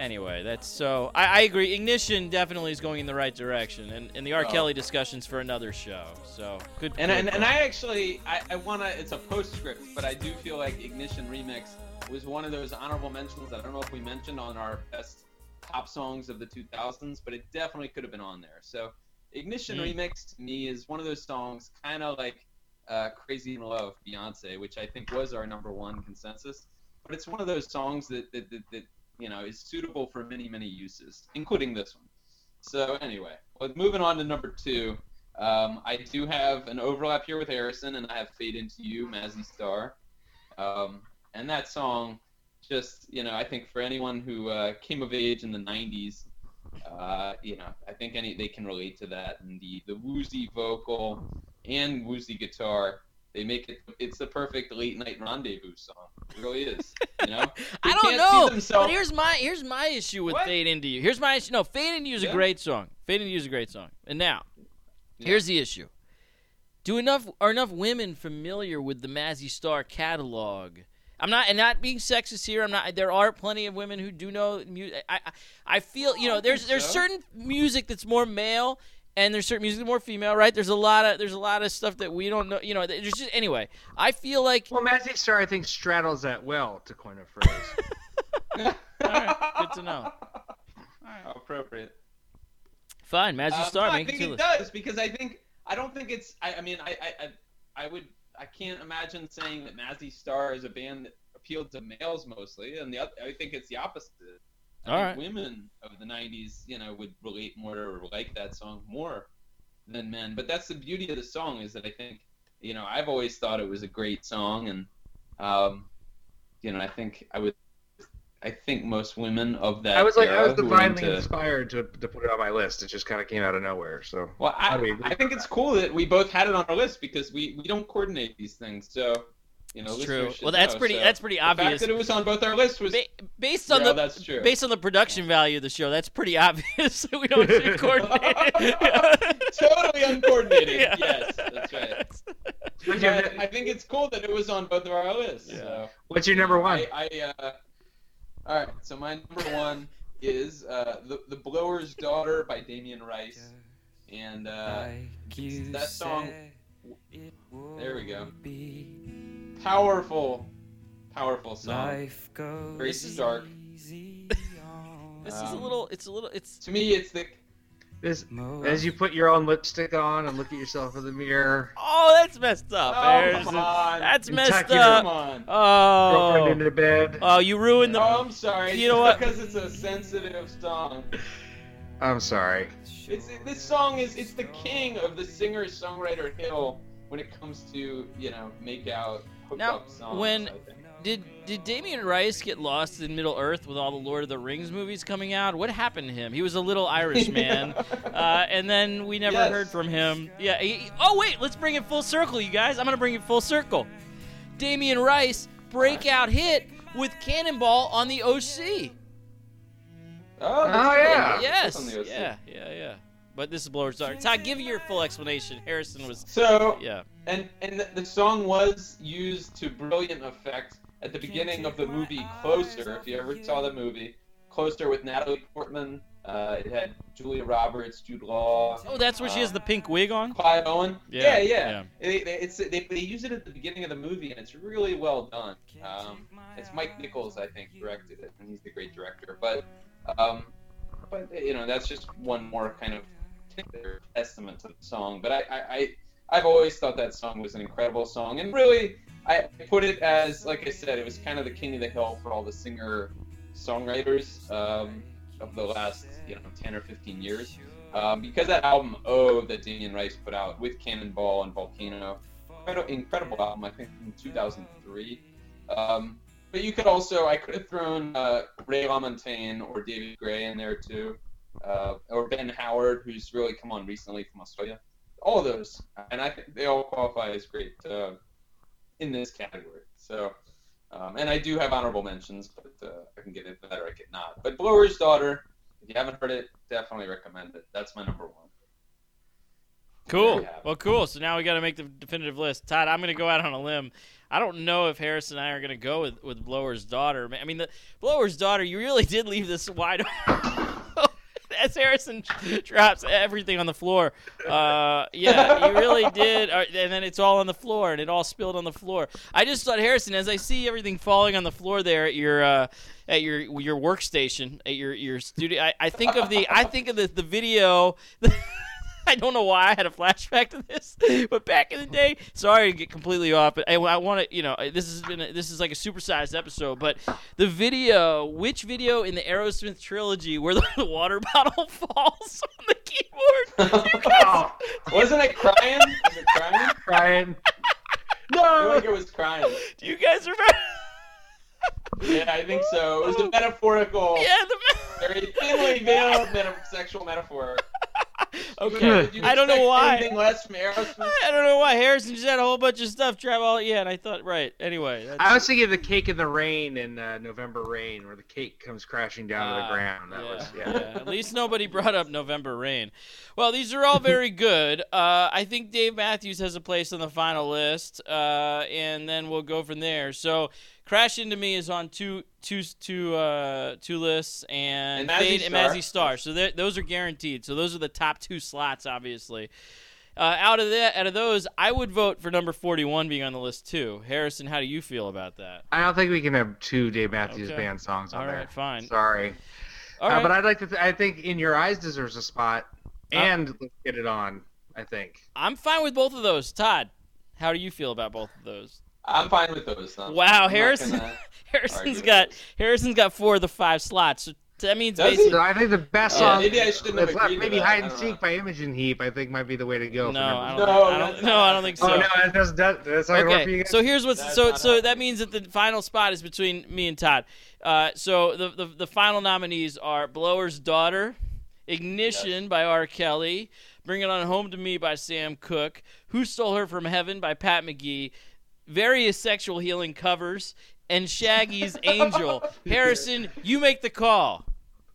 anyway, that's so. I, I agree. Ignition definitely is going in the right direction, and, and the R. Oh. Kelly discussions for another show. So good. And, and, and. I actually, I, I want to, it's a postscript, but I do feel like Ignition Remix was one of those honorable mentions that I don't know if we mentioned on our best top songs of the 2000s, but it definitely could have been on there. So Ignition Mm. Remix to me is one of those songs kind of like uh, Crazy in Love, Beyonce, which I think was our number one consensus. But it's one of those songs that, that, that, that you know, is suitable for many, many uses, including this one. So anyway, well, moving on to number two. Um, I do have an overlap here with Harrison, and I have Fade Into You, Mazzy Star. Um, and that song, just, you know, I think for anyone who uh, came of age in the 90s, uh, you know, I think any they can relate to that. And the, the woozy vocal and woozy guitar, they make it, it's the perfect late night rendezvous song. It really is. You know? (laughs) I don't know. But here's my here's my issue with What? Fade Into You. Here's my issue. No, Fade Into You is a great song. Fade Into You is a great song. And now, Yeah. here's the issue. Do enough are enough women familiar with the Mazzy Star catalog? I'm not and not being sexist here. I'm not. There are plenty of women who do know music. I, I I feel you know there's there's so. certain music that's more male and there's certain music more female, right? There's a lot of there's a lot of stuff that we don't know. You know, there's just anyway. I feel like Well, Mazzy Star, I think, straddles that well, to coin a phrase. (laughs) All right, good to know. How appropriate. fine, Mazzy Uh, Star. no, I make it think it the- does because I think I don't think it's. I, I mean, I, I, I, I would. I can't imagine saying that Mazzy Star is a band that appealed to males mostly, and the oth- I think it's the opposite. I All think right. Women of the '90s, you know, would relate more or like that song more than men. But that's the beauty of the song is that I think, you know, I've always thought it was a great song, and, um, you know, I think I would. I think most women of that. I was like, I era was who were divinely into- inspired to, to put it on my list. It just kind of came out of nowhere. So Well, I, we I think it's that? cool that we both had it on our list because we, we don't coordinate these things. So, you know, It's true. Well, that's know. pretty. So That's pretty obvious. the fact obvious. that it was on both our lists was Ba- based on Yeah, the that's true. based on the production value of the show, that's pretty obvious. (laughs) that we don't (laughs) coordinate. totally uncoordinated. (laughs) Yeah. Yes, that's right. But I think it's cool that it was on both of our lists. Yeah. So. what's your number one? I, I uh, all right. So my number one is uh, the the Blower's Daughter by Damien Rice, and uh, that song. There we go. Powerful, powerful song. Very This is- stark. (laughs) This is a Um, little. It's a little. It's To me, it's the This, as you put your own lipstick on and look at yourself in the mirror, oh, that's messed up. Oh, come on. That's You messed tuck your- Come up. on. girlfriend Oh, into bed. oh, you ruined the. Oh, I'm sorry. You know what? Because it's a sensitive song. I'm sorry. It's this song is it's the king of the singer songwriter hill when it comes to you know make out hook Now, songs. when- Did did Damien Rice get lost in Middle Earth with all the Lord of the Rings movies coming out? What happened to him? He was a little Irish (laughs) man, uh, and then we never Yes. heard from him. Yeah. he- he- oh wait, let's bring it full circle, you guys. I'm gonna bring it full circle. Damien Rice breakout hit with Cannonball on the OC. Oh, Oh, yeah. Yes. on the OC. Yeah. Yeah. Yeah. But this is Blower's Daughter. Todd, give your full explanation. Harrison was. So Yeah. And and the, the song was used to brilliant effect at the beginning of the movie Closer. If you ever saw the movie Closer with Natalie Portman, uh, it had Julia Roberts, Jude Law. Oh, that's where she has the pink wig on. Clive Owen. Yeah, Yeah, yeah. yeah. They, they, it's, they, they use it at the beginning of the movie, and it's really well done. Um, it's Mike Nichols, I think, directed it, and he's the great director. But, um, but you know, that's just one more kind of testament to the song. But I, I, I, I've always thought that song was an incredible song, and really, I put it as, like I said, it was kind of the king of the hill for all the singer songwriters um, of the last, you know, 10 or 15 years. Um, because that album O that Damien Rice put out with Cannonball and Volcano, incredible, incredible album. I think in 2003. Um, but you could also I could have thrown uh, Ray LaMontagne or David Gray in there too. uh, or Ben Howard, who's really come on recently from Australia. All of those, and I think they all qualify as great uh, in this category. So, um, and I do have honorable mentions, but uh, I can get into that or I could not. But Blower's Daughter, if you haven't heard it, definitely recommend it. That's my number one. Cool. There you have it. Well, cool. So now we got to make the definitive list. Todd, I'm going to go out on a limb. I don't know if Harris and I are going to go with, with Blower's daughter. I mean, the Blower's daughter. You really did leave this wide. (laughs) As Harrison drops everything on the floor, uh, yeah, you really (laughs) did, Uh, and then it's all on the floor, and it all spilled on the floor. I just thought Harrison, as I see everything falling on the floor there at your uh, at your your workstation, at your your studio, I, I think of the I think of the the video. (laughs) (laughs) I don't know why I had a flashback to this, but back in the day, sorry to get completely off, but I, I want to, you know, this has been a, this is like a supersized episode, but the video, which video in the Aerosmith trilogy where the, the (laughs) water bottle (laughs) falls on the keyboard? You guys- Oh, Wasn't it crying? Was it crying? Brian. I feel No. like it was crying. Do you guys remember? Yeah, I think so. It was a metaphorical, yeah, the. very thinly veiled meta- sexual metaphor. Okay, you I don't know why. Anything less from Aerosmith? I don't know why Harrison just had a whole bunch of stuff travel. Yeah, and I thought right. Anyway, that's, I was thinking of the cake in the rain in uh, November Rain, where the cake comes crashing down to Ah, the ground. That yeah, was yeah. At least nobody brought up November Rain. Well, these are all very (laughs) good. Uh, I think Dave Matthews has a place on the final list, uh, and then we'll go from there. So, Crash Into Me is on two, two, two, uh, two lists, and, And Mazzy Fade and Star. Mazzy Star. So those are guaranteed. So those are the top two slots, obviously. Uh, out of that, out of those, I would vote for number forty-one being on the list too. Harrison, how do you feel about that? I don't think we can have two Dave Matthews Okay. Band songs on All there. fine. Sorry. All Uh, right. but I'd like to. Th- I think In Your Eyes deserves a spot, Uh, and Let's Get It On. I think. I'm fine with both of those. Todd, how do you feel about both of those? I'm fine with those. Though. Wow, I'm not Harrison. gonna- (laughs) Harrison's argue got with Harrison's got four of the five slots. So that means Does basically So I think the best Yeah, song maybe I shouldn't have left, agreed to maybe that. Hide and Seek know. by Imogen Heap. I think might be the way to go. no, I don't, No, I don't, no, I don't not- think Oh so. no, that does that, that's not gonna for you Okay, guys. so here's what's That's so not so that means that the final spot is between me and Todd. Uh, so the, the the final nominees are Blower's Daughter, Ignition by R. Kelly, Bring It On Home to Me by Sam Cooke, Who Stole Her from Heaven by Pat McGee, various sexual healing covers, and Shaggy's Angel. (laughs) Harrison, you make the call.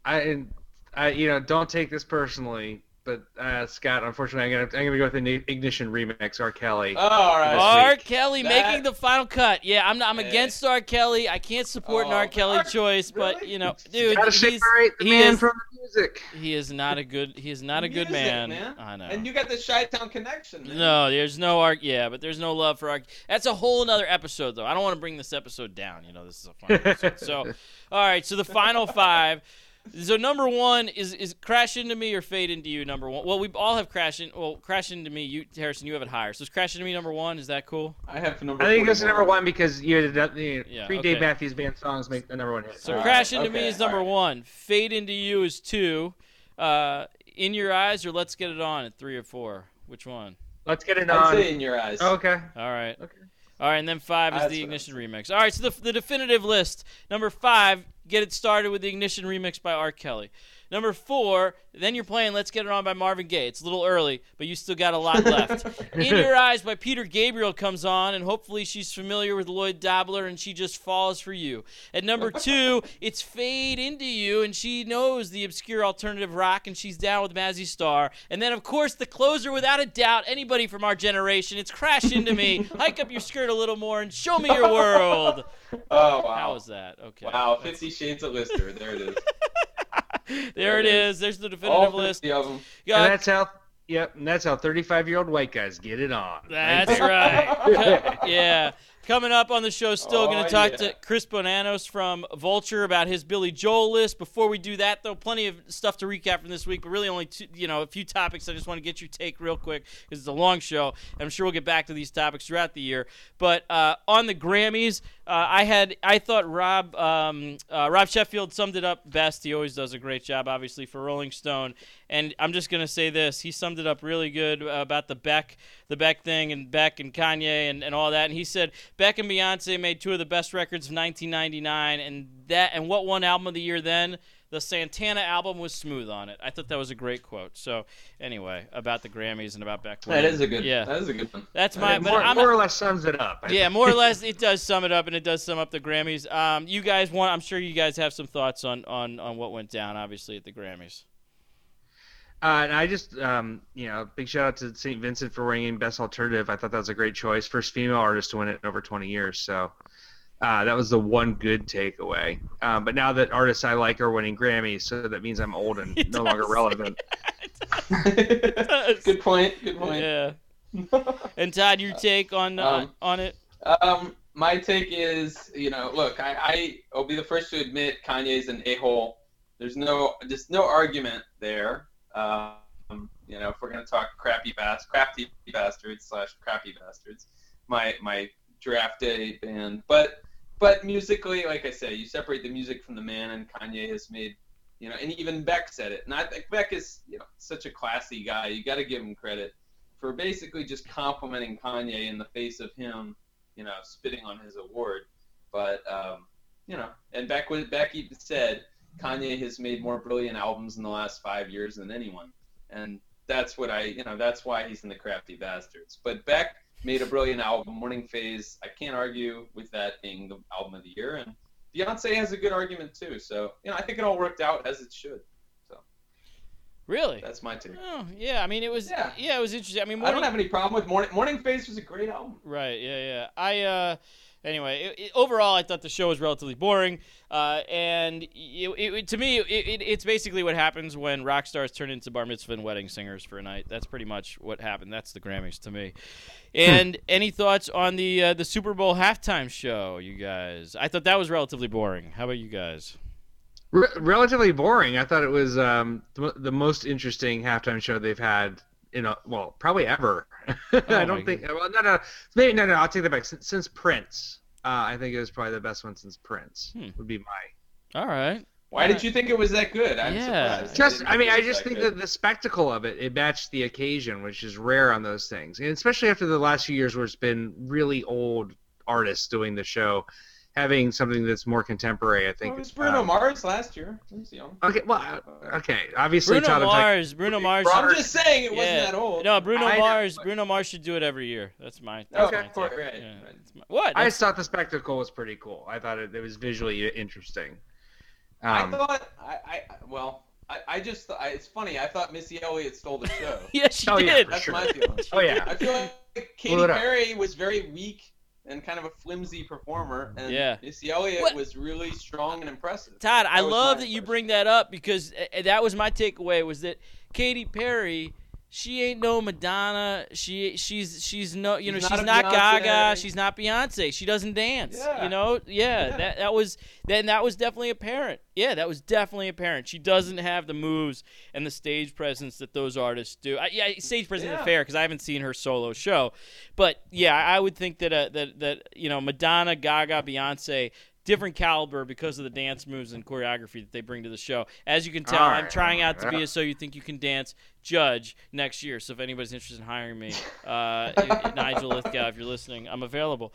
I, and I, you know, don't take this personally, but uh, Scott, unfortunately, I'm gonna I'm gonna go with the Ignition remix, R. Kelly. Oh, all right. R. week. Kelly That- making the final cut. Yeah, I'm I'm Eh. against R. Kelly. I can't support an Oh, R. Kelly R- choice, but you know, dude, Gotta he's, the he man is- from the music. he is not a good he is not a good Music, man. I know. And you got the Chi-Town connection. Man. no, there's no arc. Yeah, but there's no love for arc. That's a whole other episode, though. I don't want to bring this episode down. You know, this is a fun episode. So, (laughs) all right. So the final five. So number one is is crash into me or fade into you. Number one. Well, we all have crash in. Well, crash into me. You Harrison, you have it higher. So is crash into me number one. Is that cool? I have number. I think it goes to 41. number one because you had that- you know, Yeah, three okay. Dave Matthews Band songs make the number one hit. So All right, crash into me is number all right. one. Fade into you is two. Uh, in your eyes or let's get it on at three or four. Which one? Let's get it I'd on. say in your eyes. Okay. All right. Okay. All right, and then five is That's the Ignition remix. All right, so the, the definitive list. Number five, get it started with the Ignition remix by R. Kelly. Number four, then you're playing Let's Get It On by Marvin Gaye. It's a little early, but you still got a lot left. (laughs) In Your Eyes by Peter Gabriel comes on, and hopefully she's familiar with Lloyd Dobler and she just falls for you. At number (laughs) two, it's Fade Into You, and she knows the obscure alternative rock, and she's down with Mazzy Star. And then, of course, the closer, without a doubt, anybody from our generation, it's Crash Into Me. (laughs) Hike up your skirt a little more and show me your world. Oh wow. How was that? Okay. Wow, Fifty Shades of Lister. There it is. (laughs) There it is. There's the definitive All list. fifty of them. Yeah, And that's how. Yep, and that's how 35 year old white guys get it on. That's right. (laughs) (laughs) yeah. Coming up on the show, still Oh, going to talk yeah. to Chris Bonanos from Vulture about his Billy Joel list. Before we do that, though, plenty of stuff to recap from this week, but really only two, you know a few topics. I just want to get your take real quick because it's a long show. I'm sure we'll get back to these topics throughout the year. But uh, on the Grammys, uh, I had I thought Rob um, uh, Rob Sheffield summed it up best. He always does a great job, obviously for Rolling Stone. And I'm just gonna say this: he summed it up really good about the Beck, the Beck thing, and Beck and Kanye and, and all that. And he said Beck and Beyonce made two of the best records of 1999, and that and what won album of the year then? The Santana album was smooth on it. I thought that was a great quote. So anyway, about the Grammys and about Beck. That is a good. Yeah, That is a good one. that's my. But more, I'm more or less sums it up. I yeah, think. more or less, (laughs) it does sum it up, and it does sum up the Grammys. Um, you guys want? I'm sure you guys have some thoughts on on on what went down, obviously at the Grammys. Uh, and I just, um, you know, big shout out to St. Vincent for winning Best Alternative. I thought that was a great choice. First female artist to win it in over 20 years. So uh, that was the one good takeaway. Um, but now that artists I like are winning Grammys, so that means I'm old and (laughs) It no longer does. relevant. (laughs) good point. Good point. Yeah. (laughs) And Todd, your take on uh, Um, on it? Um, my take is, you know, look, I, I will be the first to admit Kanye's an a-hole. There's no, just no argument there. Um, you know, if we're gonna talk crappy bas- crafty bastards slash crappy bastards, my my draft day band. But but musically, like I say, you separate the music from the man, and Kanye has made, you know, and even Beck said it. And I think Beck is, you know, such a classy guy. You got to give him credit for basically just complimenting Kanye in the face of him you know, spitting on his award. But um, you know, and Beck was Beck even said Kanye has made more brilliant albums in the last five years than anyone, and that's what I, you know, that's why he's in the Crafty Bastards. But Beck made a brilliant album, Morning Phase. I can't argue with that being the album of the year, and Beyonce has a good argument too. So you know, I think it all worked out as it should. So really? That's my take. Oh, yeah. I mean, it was. Yeah, Yeah. it was interesting. I mean, I don't have any problem with Morning Morning Phase was a great album. Right. Yeah. Yeah. I. uh Anyway, it, it, overall, I thought the show was relatively boring, uh, and it, it, to me, it, it, it's basically what happens when rock stars turn into bar mitzvah and wedding singers for a night. That's pretty much what happened. That's the Grammys to me. And any thoughts on the uh, the Super Bowl halftime show, you guys? I thought that was relatively boring. How about you guys? Re- relatively boring. I thought it was um, the, the most interesting halftime show they've had in a well, probably ever. (laughs) I don't think. Well, no, no, maybe no, no. I'll take that back. Since, since Prince, uh, I think it was probably the best one since Prince. Hmm. Would be my. All right. Why did you think it was that good? I'm Yeah. surprised. Just, didn't I mean, I just that think good. that the spectacle of it, it matched the occasion, which is rare on those things, and especially after the last few years where it's been really old artists doing the show, having something that's more contemporary. I think. Well, it was Bruno um, Mars last year. He young. Okay, well, okay. Obviously, Bruno Todd, I'm talking- Mars. Bruno Mars. I'm just saying it wasn't that old. No, Bruno I Mars. but- Bruno Mars should do it every year. That's my. That's Okay, my course, right, Yeah, right. that's my- what? I just thought the spectacle was pretty cool. I thought it, it was visually interesting. I Um, thought I, I well I, I just I, it's funny. I thought Missy Elliott stole the show. (laughs) yeah, she Oh, did. for That's sure. my feeling. oh yeah, I feel like Katy Blew it up. Perry was very weak and kind of a flimsy performer, and Yeah. Missy Elliott What- was really strong and impressive. Todd, I That was love my that you bring that up because uh, that was my takeaway was that Katy Perry, she ain't no Madonna. She she's she's no you know She's she's not. Gaga. She's not Beyonce. She doesn't dance. Yeah. You know, yeah, Yeah. That that was then that was definitely apparent. Yeah, that was definitely apparent. She doesn't have the moves and the stage presence that those artists do. I, yeah, stage presence is fair because I haven't seen her solo show, but yeah, I would think that uh, that that you know Madonna, Gaga, Beyonce different caliber because of the dance moves and choreography that they bring to the show. As you can tell, All I'm trying out to be a So You Think You Can Dance judge next year. So if anybody's interested in hiring me, uh, (laughs) Nigel Lythgoe, if you're listening, I'm available.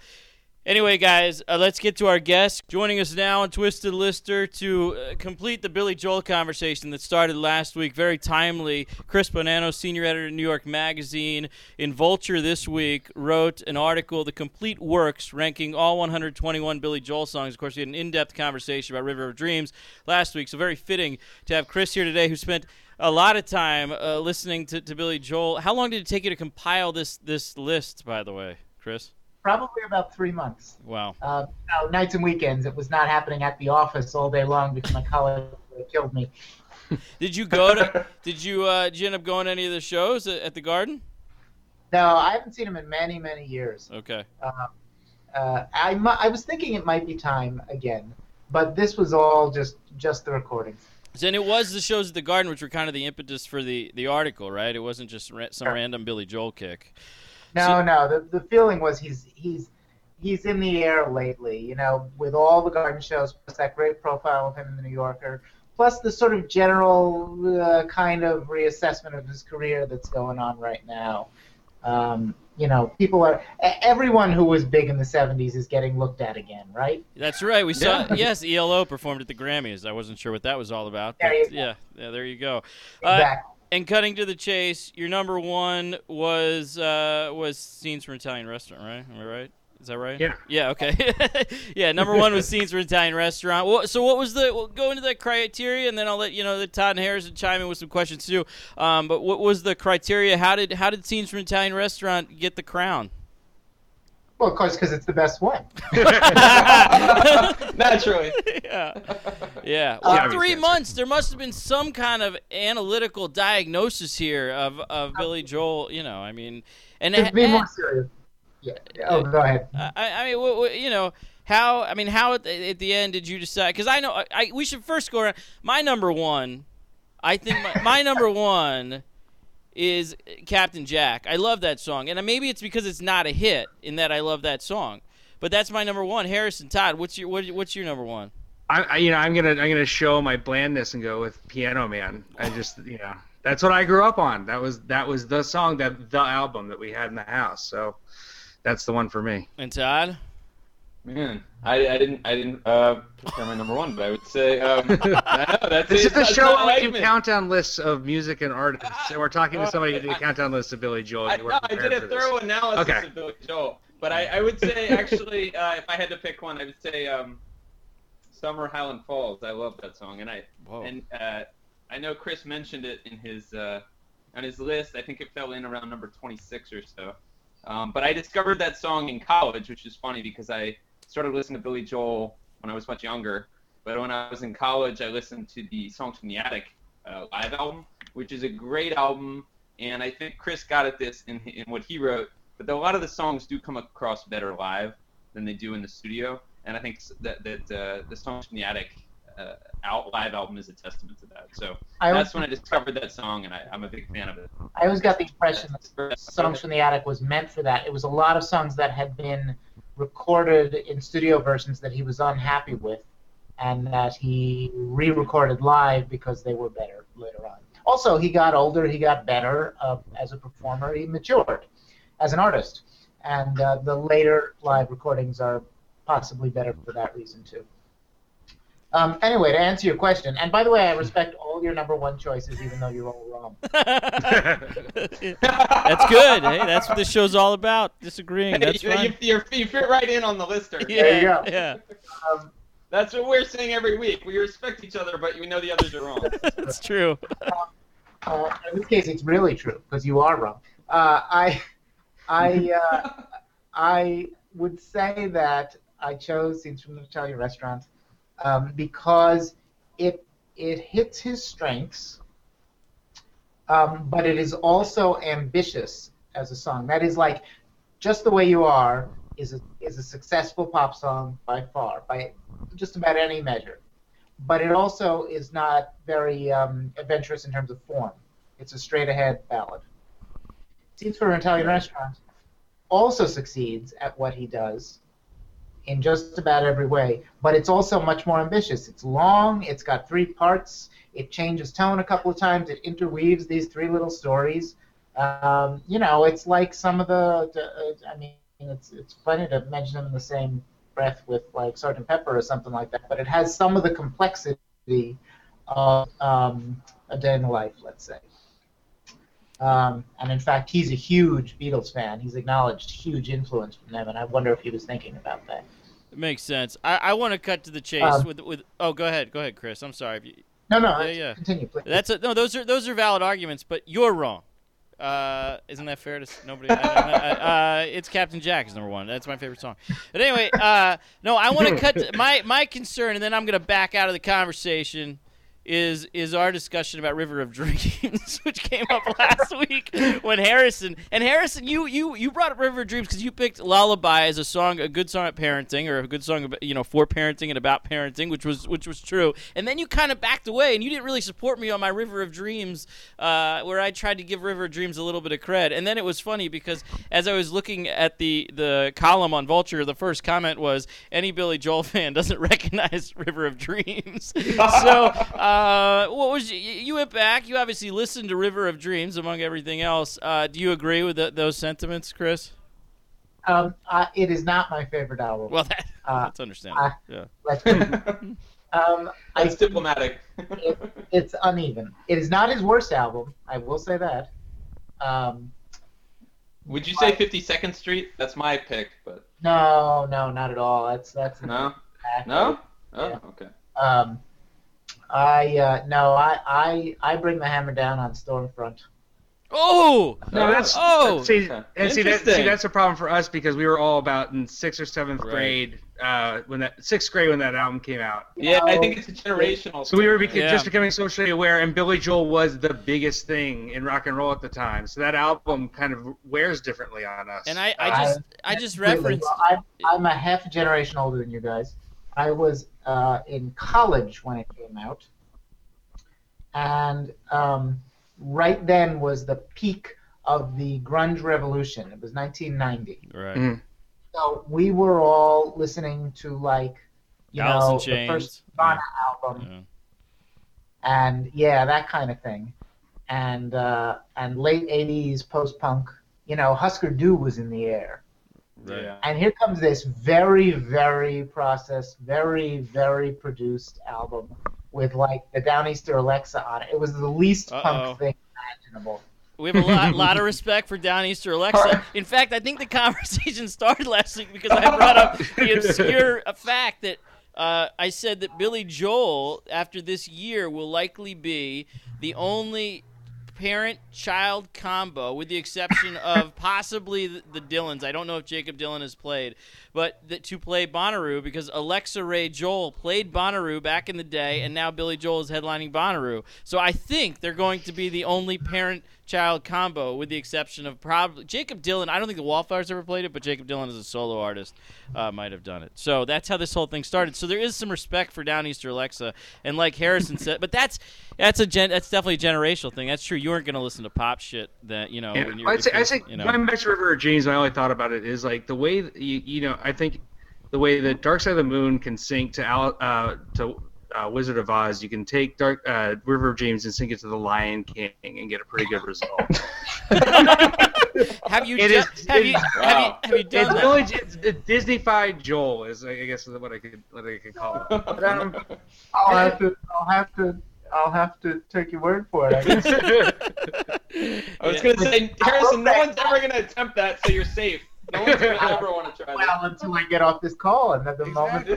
Anyway, guys, uh, let's get to our guest. Joining us now on Twisted Lister to uh, complete the Billy Joel conversation that started last week. Very timely. Chris Bonanos, senior editor at New York Magazine, in Vulture this week, wrote an article, The Complete Works, ranking all 121 Billy Joel songs. Of course, we had an in depth conversation about River of Dreams last week, so very fitting to have Chris here today, who spent a lot of time uh, listening to, to Billy Joel. How long did it take you to compile this, this list, by the way, Chris? Probably about three months. Wow. Uh, no, nights and weekends. It was not happening at the office all day long because my colleague killed me. (laughs) Did you go to? did you? Uh, did you end up going to any of the shows at, the Garden? No, I haven't seen him in many, many years. Okay. Uh, I, mu- I was thinking it might be time again, but this was all just just the recordings. And it was the shows at the Garden, which were kind of the impetus for the the article, right? It wasn't just ra- some Yeah. random Billy Joel kick. No, So- no. The, the feeling was he's he's he's in the air lately. You know, with all the garden shows, plus that great profile of him in the New Yorker, plus the sort of general uh, kind of reassessment of his career that's going on right now. Um, you know, people are everyone who was big in the '70s is getting looked at again, right? That's right. We saw Yeah. yes, ELO performed at the Grammys. I wasn't sure what that was all about. There but you go. yeah, yeah, there you go. Uh, Exactly. And cutting to the chase, your number one was uh, was scenes from Italian restaurant, right? Am I right? Is that right? Yeah. Yeah. Okay. (laughs) yeah. Number one was scenes from Italian restaurant. Well, so what was the? We'll go into that criteria, and then I'll let you know that Todd and Harrison chime in with some questions too. Um, but what was the criteria? How did how did scenes from Italian restaurant get the crown? Well, of course, because it's the best one. (laughs) Naturally. yeah. Yeah. Well, Obvious three months. There must have been some kind of analytical diagnosis here of, of Billy Joel. You know, I mean, and, To be and- more serious. Yeah. Oh, yeah. Oh, go ahead. I, I mean, what, what, you know, how? I mean, how at the, at the end did you decide? Because I know I, I we should first go around. My number one, I think my, my number one is Captain Jack. I love that song, and maybe it's because it's not a hit in that I love that song. But that's my number one. Harrison Todd, what's your what, what's your number one? I, I you know I'm gonna I'm gonna show my blandness and go with Piano Man. I just you know that's what I grew up on. That was that was the song that the album that we had in the house. So that's the one for me. And Todd. Man, I, I didn't I didn't uh, prepare my number one, but I would say um, (laughs) I know, that's This is it's the show where we do countdown lists of music and artists. And we're talking to somebody who did a countdown list of Billy Joel. I, no, I did a for this. thorough analysis Okay. of Billy Joel, but I, I would say (laughs) actually, uh, if I had to pick one, I would say um, "Summer Highland Falls." I love that song, and I Whoa. and uh, I know Chris mentioned it in his uh, on his list. I think it fell in around number 26 or so. Um, but I discovered that song in college, which is funny because I started listening to Billy Joel when I was much younger. But when I was in college, I listened to the Songs from the Attic uh, live album, which is a great album. And I think Chris got at this in, in what he wrote. But a lot of the songs do come across better live than they do in the studio. And I think that, that uh, the Songs from the Attic uh, out live album is a testament to that. So I that's when I discovered that song, and I, I'm a big fan of it. I always got the impression that Songs from the Attic was meant for that. It was a lot of songs that had been recorded in studio versions that he was unhappy with, and that he re-recorded live because they were better later on. Also, he got older, he got better uh, as a performer, he matured as an artist, and uh, the later live recordings are possibly better for that reason too. Um, anyway, to answer your question, and by the way, I respect all your number one choices, even though you're all wrong. (laughs) (laughs) that's good. Hey, that's what this show's all about. Disagreeing. That's you, fine. you, you're- you fit right in on the lister. yeah, There you go. yeah. Um, That's what we're saying every week. We respect each other, but we know the others are wrong. (laughs) That's true. Uh, in this case, it's really true because you are wrong. Uh, I, I, uh, I would say that I chose scenes from the Italian restaurant um, because it it hits his strengths, um, but it is also ambitious as a song. That is like just the way you are is a is a successful pop song by far by just about any measure but it also is not very um, adventurous in terms of form. It's a straight ahead ballad. Scenes for an Italian Restaurant also succeeds at what he does in just about every way, but it's also much more ambitious. It's long, it's got three parts, it changes tone a couple of times, it interweaves these three little stories. Um, you know, it's like some of the, the uh, I mean, it's, it's funny to mention them in the same breath with like Sergeant Pepper or something like that, but it has some of the complexity of um, A Day in the Life, let's say. Um, and in fact, he's a huge Beatles fan. He's acknowledged huge influence from them, and I wonder if he was thinking about that. It makes sense. I, I want to cut to the chase Um, with with. Oh, go ahead. Go ahead, Chris. I'm sorry. If you, No, no, Yeah, yeah. continue, please. That's a, no. Those are those are valid arguments, but you're wrong. Uh, isn't that fair to nobody? I, I, uh, it's Captain Jack is number one. That's my favorite song. But anyway, uh, no, I want to cut my my concern, and then I'm gonna back out of the conversation. Is is our discussion about River of Dreams, (laughs) which came up (laughs) last week when Harrison and Harrison, you you you brought up River of Dreams because you picked Lullaby as a song, a good song at parenting, or a good song about, you know for parenting and about parenting, which was which was true. And then you kind of backed away, and you didn't really support me on my River of Dreams, uh, where I tried to give River of Dreams a little bit of cred. And then it was funny because as I was looking at the the column on Vulture, the first comment was any Billy Joel fan doesn't (laughs) recognize River of Dreams. so. Uh, Uh, what was you, you went back? You obviously listened to River of Dreams among everything else. Uh, do you agree with th those sentiments, Chris? Um, uh, it is not my favorite album. Well, that, Uh, (laughs) that's understandable. I- yeah. Let's- (laughs) um, I That's diplomatic. it's uneven. It is not his worst album. I will say that. Um, Would you say 52nd Street? That's my pick, but no, no, not at all. That's that's no, no. Oh, Yeah. okay. Um, I uh, no, I, I I bring the hammer down on Storm Front. Oh, No, that's Oh! see, and see that, see that's a problem for us because we were all about in sixth or seventh Right. grade uh, when that sixth grade when that album came out. Yeah, I think it's a generational. So we were beca- Yeah. just becoming socially aware, and Billy Joel was the biggest thing in rock and roll at the time. So that album kind of wears differently on us. and I, I I- just, I just Really, referenced. well, I'm, I'm a half a generation older than you guys. I was uh, in college when it came out, and um, right then was the peak of the grunge revolution. It was 1990. Right. Mhm. So we were all listening to like, you Alice know, the first Nirvana album, Yeah. and yeah, that kind of thing, and uh, and late '80s post-punk. You know, Husker Du was in the air. Right. Yeah. And here comes this very, very processed, very, very produced album with like the Downeaster Alexa on it. It was the least Uh-oh. punk thing imaginable. We have a lot, (laughs) lot of respect for Downeaster Alexa. In fact, I think the conversation (laughs) started last week because I brought up the obscure (laughs) fact that uh, I said that Billy Joel, after this year, will likely be the only parent-child combo, with the exception of possibly the, Dylans. I don't know if Jakob Dylan has played, but that to play Bonnaroo because Alexa Ray Joel played Bonnaroo back in the day, and now Billy Joel is headlining Bonnaroo. So I think they're going to be the only parent-child combo, with the exception of probably Jakob Dylan. I don't think the Wallflowers ever played it, but Jakob Dylan as a solo artist uh, might have done it. So that's how this whole thing started. So there is some respect for Downeaster Alexa, and like Harrison said, but that's that's a gen, that's definitely a generational thing. That's true. You weren't going to listen to pop shit that you know. Yeah, when you I'd say, I'd if say you- you know. going back to River of Dreams, my only thought about it is like the way that you, you know, I think the way that Dark Side of the Moon can sync to Al, uh, to uh, Wizard of Oz, you can take Dark uh, River of Dreams and sync it to the Lion King and get a pretty good result. have you (laughs) It ju- is- have you is- have you have you it's done that? really it's, it's Disney-fied Joel is I guess is what I could what I could call it. (laughs) But, um, I'll have to, I'll have to, I'll have to take your word for it. I guess. (laughs) I was Yeah. gonna say, Harrison, no one's ever gonna attempt that, so you're safe. No one's gonna (laughs) ever want to try that. well, until I get off this call, and at the moment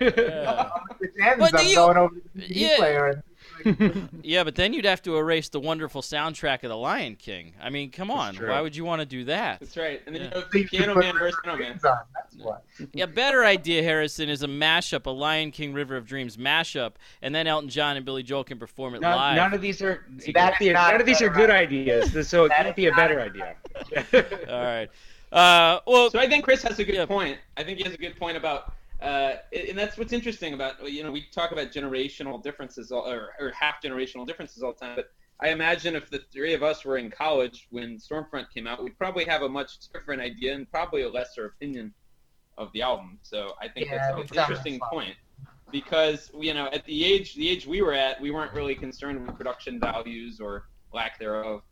Yeah. it ends, But I'm you- going over to the DVD Yeah. player and. (laughs) Yeah, but then you'd have to erase the wonderful soundtrack of The Lion King. I mean, come on. Why would you want to do that? That's right. And then Yeah. you know, So Piano Man versus Piano Man. On, That's what. Yeah, better idea, Harrison, is a mashup, a Lion King River of Dreams mashup, and then Elton John and Billy Joel can perform it none, live. none of these are it That can't be is a- not none of these are better good ideas, so it can't be a better a idea. (laughs) All right. Uh, well, So I think Chris has a good Yeah. point. I think he has a good point about, uh, and that's what's interesting about you know we talk about generational differences all, or, or half generational differences all the time, but I imagine if the three of us were in college when Storm Front came out, we'd probably have a much different idea and probably a lesser opinion of the album. So I think Yeah, that's an interesting fun. point because you know at the age the age we were at, we weren't really concerned with production values or lack thereof.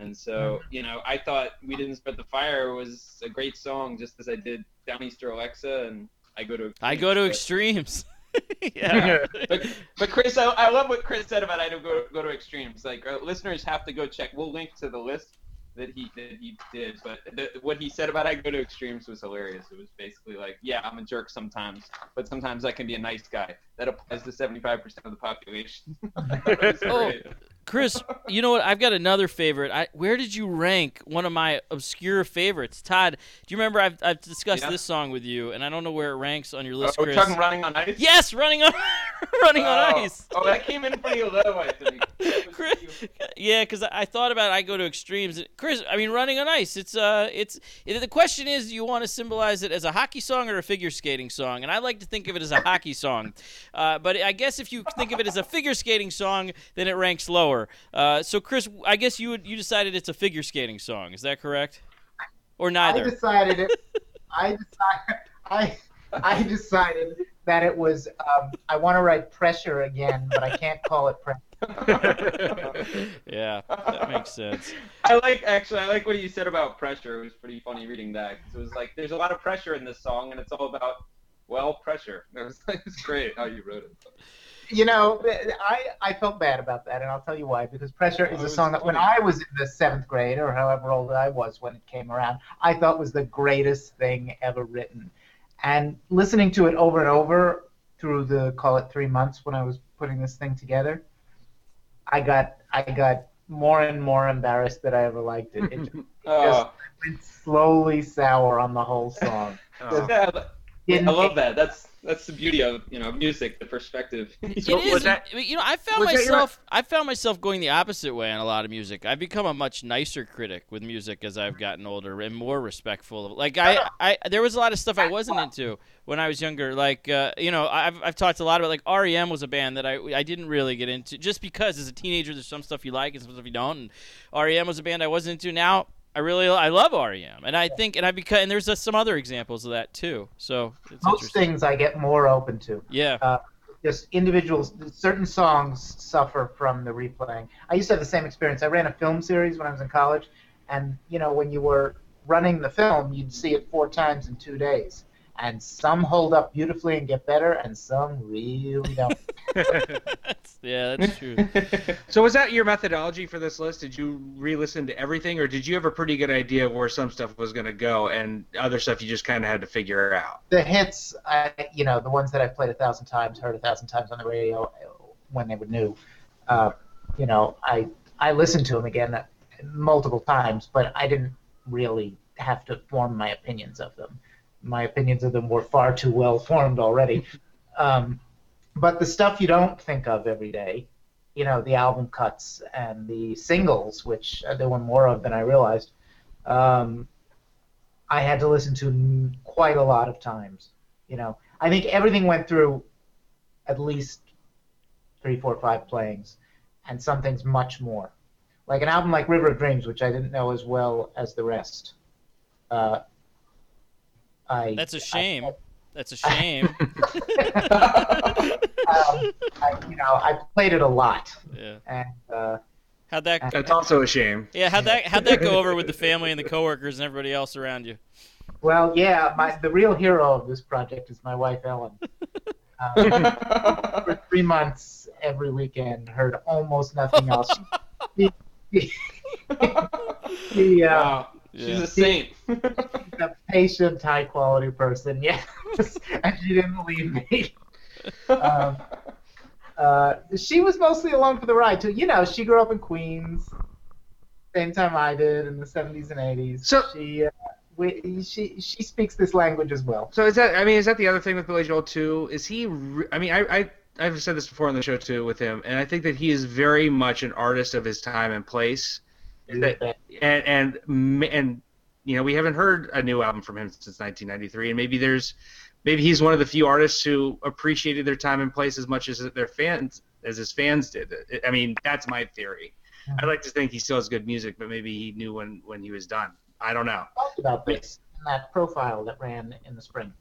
And so, you know, I thought We Didn't Spread the Fire was a great song, just as I did Down Downeaster Alexa and I Go to I go to extremes. (laughs) yeah. But, but Chris, I, I love what Chris said about I don't go, go to extremes. Like, uh, listeners have to go check. We'll link to the list that he that he did. But the, what he said about I go to extremes was hilarious. It was basically like, yeah, I'm a jerk sometimes, but sometimes I can be a nice guy. That applies to 75% of the population. (laughs) Oh. Chris, you know what? I've got another favorite. I, where did you rank one of my obscure favorites? Todd, do you remember I've, I've discussed Yeah. this song with you, and I don't know where it ranks on your Uh, list, we're Chris. talking running on ice. yes, running on, (laughs) running on Oh. ice. Oh, that came in pretty low, I think. Chris, (laughs) yeah, because I I thought about I go to extremes. Chris, I mean, running on ice. It's uh, it's it, the question is, do you want to symbolize it as a hockey song or a figure skating song? And I like to think of it as a hockey song, (laughs) uh, but I guess if you think of it as a figure skating song, then it ranks lower. Uh, so, Chris, I guess you would you decided it's a figure skating song. Is that correct? Or I neither? decided it. (laughs) I decided. I I decided that it was. Um, I want to write pressure again, but I can't call it pressure. (laughs) yeah, that makes sense. I like actually. I like what you said about pressure. It was pretty funny reading that 'cause it was like there's a lot of pressure in this song, and it's all about well pressure. (laughs) It was it was great how you wrote it. You know, I I felt bad about that, and I'll tell you why. Because pressure Oh, is a song that when. I was in the seventh grade or however old I was when it came around, I thought was the greatest thing ever written. And listening to it over and over through the call it three months when I was putting this thing together, I got I got more and more embarrassed that I ever liked it. It (laughs) just Oh, went slowly sour on the whole song. Oh. (laughs) yeah, I love that. That's that's the beauty of you know music, the perspective. (laughs) It So is. was that- you know, I found was your- myself. I found myself going the opposite way on a lot of music. I've become a much nicer critic with music as I've gotten older and more respectful of. Like I, I, there was a lot of stuff I wasn't into when I was younger. Like, uh, you know, I've I've talked a lot about like REM was a band that I I didn't really get into just because as a teenager there's some stuff you like and some stuff you don't. And REM was a band I wasn't into. Now I really I love REM, and I think and I become and there's uh, some other examples of that too. So it's Most things I get more open to. Yeah. just individuals certain songs suffer from the replaying i used to have the same experience i ran a film series when i was in college and you know when you were running the film you'd see it four times in two days and some hold up beautifully and get better and some really don't (laughs) yeah, that's true. (laughs) So was that your methodology for this list? Did you re-listen to everything, or did you have a pretty good idea of where some stuff was going to go, and other stuff you just kind of had to figure out? the hits I, you know the ones that i've played a thousand times heard a thousand times on the radio uh, when they were new uh, you know i i listened to them again multiple times but i didn't really have to form my opinions of them my opinions of them were far too well formed already (laughs) um, but the stuff you don't think of every day you know the album cuts and the singles which uh, there were more of than i realized um, I had to listen to quite a lot of times. You know, I think everything went through at least three, four, five playings, and some things much more. Like an album like River of Dreams, which I didn't know as well as the rest. Uh, I That's a shame. That's a shame. (laughs) um, I, you know, I played it a lot, yeah. and uh, How'd that? That's also a shame. Yeah, how'd that? How'd that go over with the family and the coworkers and everybody else around you? well, yeah, my the real hero of this project is my wife Ellen. (laughs) Um, for three months every weekend, heard almost nothing else. (laughs) She, she, she, uh, wow, she's a (laughs) saint. a patient, high quality person, yes, (laughs) and she didn't leave me. (laughs) Um, uh, she was mostly along for the ride too. You know, she grew up in Queens, same time I did in the '70s and '80s. So- she, uh, we, she, she speaks this language as well. So is that? I mean, is that the other thing with Billy Joel too? Is he? Re- I mean, I, I I've said this before on the show too with him, and I think that he is very much an artist of his time and place. And and and you know we haven't heard a new album from him since 1993 and maybe there's maybe he's one of the few artists who appreciated their time and place as much as their fans as his fans did. I mean that's my theory. I'd like to think he still has good music but maybe he knew when when he was done. I don't know. Talked about this in that profile that ran in the spring,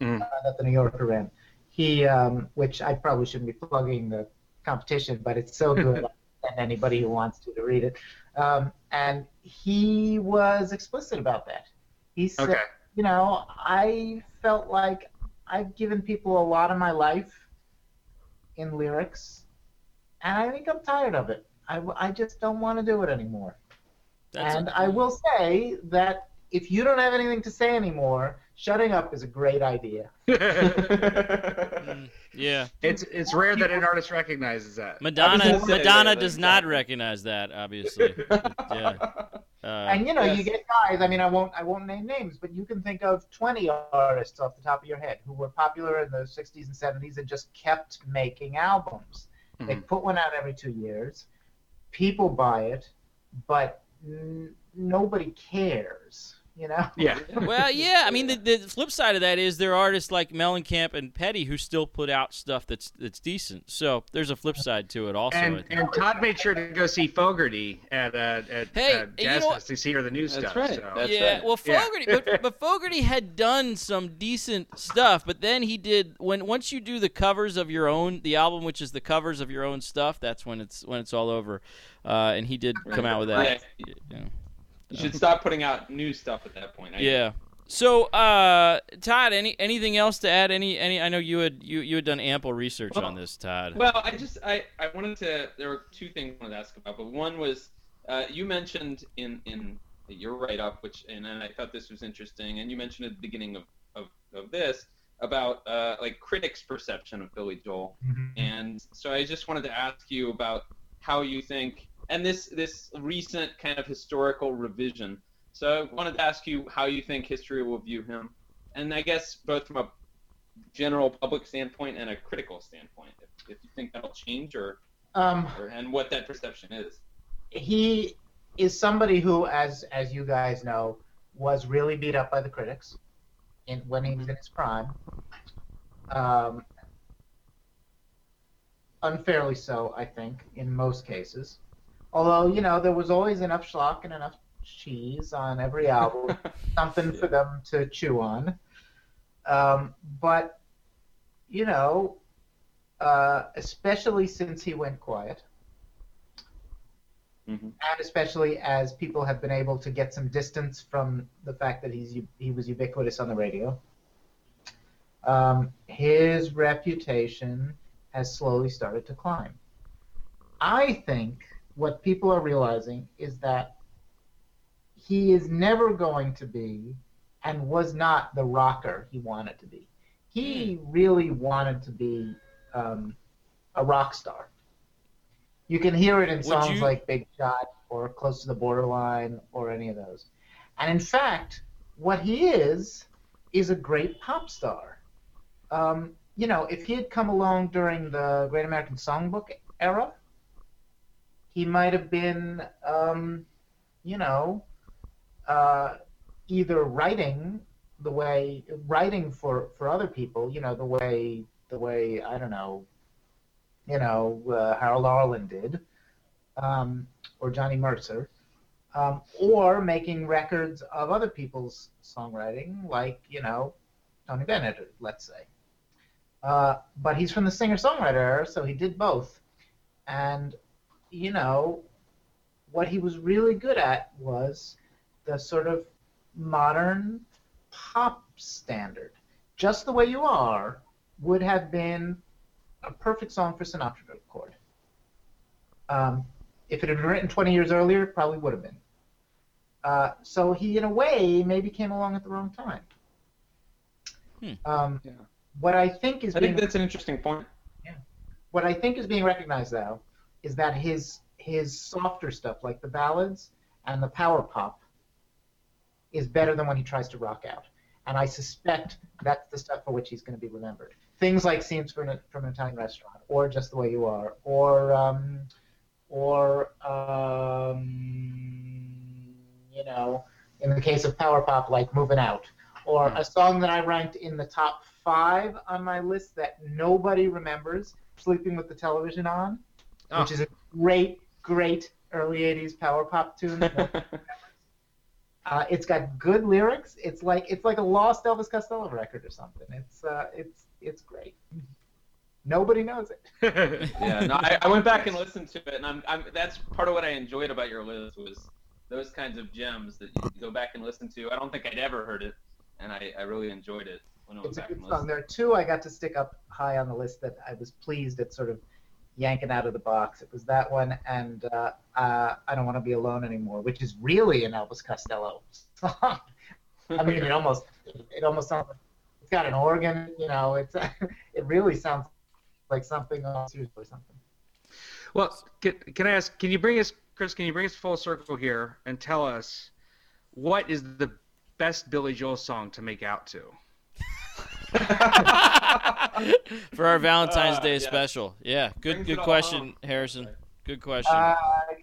Mhm. uh, that the New Yorker ran. He, um, which I probably shouldn't be plugging the competition, but it's so good, (laughs) and anybody who wants to to read it. Um, and he was explicit about that. He said, okay you know, I felt like I've given people a lot of my life in lyrics, and I think I'm tired of it. I, I just don't want to do it anymore. That's and I will say that if you don't have anything to say anymore, shutting up is a great idea. (laughs) Mm, yeah. it's it's rare that an artist recognizes that Madonna. Madonna does exactly. not recognize that, obviously. Yeah. Uh, and you know, you get guys. I mean, I won't, I won't name names, but you can think of 20 artists off the top of your head who were popular in the 60s and 70s and just kept making albums. They Mhm. put one out every two years. People buy it, but n- nobody cares. You know. Yeah. (laughs) Well, yeah. I mean, the, the flip side of that is there are artists like Mellencamp and Petty who still put out stuff that's that's decent. So there's a flip side to it also. And and Todd made sure to go see Fogerty at uh, at Hey, uh, and you Jazz know Fest to see her the new That's stuff. right. So. That's yeah, right. well, Yeah. Fogerty, but, (laughs) but Fogerty had done some decent stuff, but then he did when once you do the covers of your own the album, which is the covers of your own stuff. That's when it's when it's all over. Uh, and he did come out with that. Yeah. Yeah. You should stop putting out new stuff at that point. I- Yeah. So, uh, Todd, any anything else to add? Any any? I know you had you, you had done ample research Well- on this, Todd. Well, I just I, I wanted to. There were two things I wanted to ask about, but one was uh, you mentioned in in your write up, which and, and I thought this was interesting, and you mentioned at the beginning of of, of this about uh, like critics' perception of Billy Joel, and so I just wanted to ask you about how you think, and this this recent kind of historical revision. So I wanted to ask you how you think history will view him, and I guess both from a general public standpoint and a critical standpoint. If, if you think that'll change, or, Um, or and what that perception is. he is somebody who, as as you guys know, was really beat up by the critics in when he was in his prime. Um, unfairly so, I think, in most cases. Although you know there was always enough schlock and enough cheese on every album, (laughs) something for them to chew on. Um, but you know, uh, especially since he went quiet Mhm. and especially as people have been able to get some distance from the fact that he's he was ubiquitous on the radio. Um, his reputation has slowly started to climb. I think what people are realizing is that he is never going to be and was not the rocker he wanted to be. He really wanted to be um, a rock star. You can hear it in Would songs you- like Big Shot or Close to the Borderline or any of those. And in fact, what he is is a great pop star. Um, you know, if he had come along during the Great American Songbook era, he might have been, um, you know, uh, either writing the way writing for for other people, you know, the way the way I don't know, you know, uh, Harold Arlen did, um, or Johnny Mercer, um, or making records of other people's songwriting, like you know, Tony Bennett, let's say. Uh, but he's from the singer-songwriter era, so he did both, and you know, what he was really good at was the sort of modern pop standard. Just the way you are would have been a perfect song for Sinatra to record. Um, if it had been written 20 years earlier, it probably would have been. Uh, so he, in a way, maybe came along at the wrong time. Hmm. Um, Yeah. What I think is I being think that's an interesting point. what I think is being recognized though is that his his softer stuff, like the ballads and the power pop, is better than when he tries to rock out. And I suspect that's the stuff for which he's going to be remembered. Things like "Scenes from, a, from an Italian Restaurant" or "Just the Way You Are" or um, or um, you know, in the case of power pop, like "Moving Out." Or a song that I ranked in the top five on my list that nobody remembers, "Sleeping with the Television On," Oh. which is a great, great early '80s power pop tune. (laughs) uh, it's got good lyrics. It's like it's like a lost Elvis Costello record or something. It's uh, it's it's great. Nobody knows it. (laughs) yeah, no, I, I went back and listened to it, and I'm, I'm that's part of what I enjoyed about your list was those kinds of gems that you go back and listen to. I don't think I'd ever heard it, and I, I really enjoyed it when I went It's a good and song. There are two I got to stick up high on the list that I was pleased at sort of yanking out of the box. It was that one and uh, uh, I Don't Want to Be Alone Anymore, which is really an Elvis Costello song. (laughs) I mean, it almost it almost sounds like it's got an organ, you know. It's (laughs) it really sounds like something Sears or something. Well, can, can I ask? Can you bring us, Chris? Can you bring us full circle here and tell us what is the best Billy Joel song to make out to? (laughs) For our Valentine's Uh, Day yeah. special. Yeah, good Brings good question, home. Harrison. Good question. Uh,